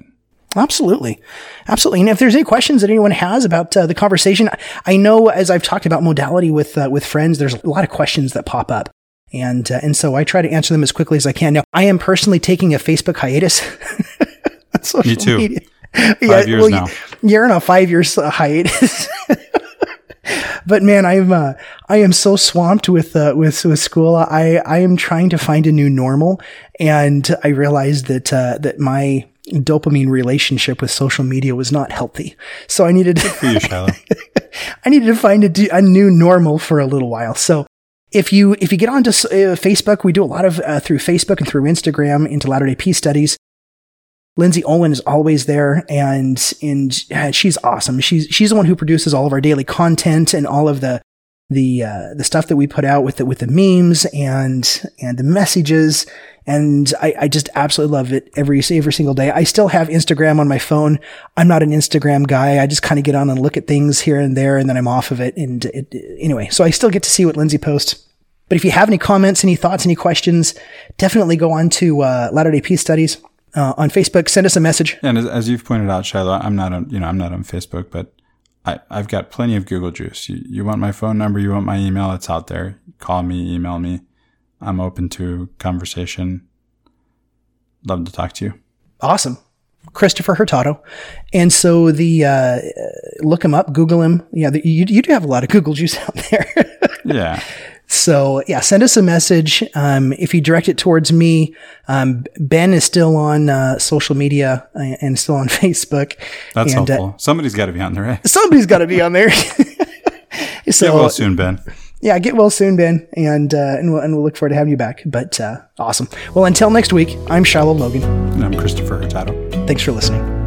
Absolutely. Absolutely. And if there's any questions that anyone has about uh, the conversation, I know as I've talked about modality with, uh, with friends, there's a lot of questions that pop up. And, uh, and so I try to answer them as quickly as I can. Now, I am personally taking a Facebook hiatus. social Me too. media. Five years now. You're on a five years hiatus. but man, I'm uh, I am so swamped with uh, with with school. I I am trying to find a new normal, and I realized that uh, that my dopamine relationship with social media was not healthy. So I needed For you, Shiloh. I needed to find a new normal for a little while. So if you if you get onto uh, Facebook, we do a lot of uh, through Facebook and through Instagram into Latter Day Peace studies. Lindsay Olin is always there, and and uh, she's awesome. She's she's the one who produces all of our daily content and all of the the uh, the stuff that we put out with the with the memes and and the messages. And I, I just absolutely love it every every single day. I still have Instagram on my phone. I'm not an Instagram guy. I just kind of get on and look at things here and there, and then I'm off of it. And it, anyway, so I still get to see what Lindsay posts. But if you have any comments, any thoughts, any questions, definitely go on to uh, Latter Day Peace Studies uh, on Facebook. Send us a message. And as, as you've pointed out, Shiloh, I'm not on, you know, I'm not on Facebook, but I, I've got plenty of Google juice. You, you want my phone number? You want my email? It's out there. Call me, email me. I'm open to conversation. Love to talk to you. Awesome. Christopher Hurtado. And so the, uh, look him up, Google him. Yeah, the, you, you do have a lot of Google juice out there. Yeah. So yeah, send us a message. Um, if you direct it towards me, um, Ben is still on uh, social media uh, and still on Facebook. That's and, uh, helpful. Somebody's got to be on there, right? somebody's got to be on there. Get so well soon, Ben. yeah, get well soon, Ben, and uh, and we'll and we'll look forward to having you back. But uh, awesome. Well, until next week, I'm Shiloh Logan. And I'm Christopher Hurtado. Thanks for listening.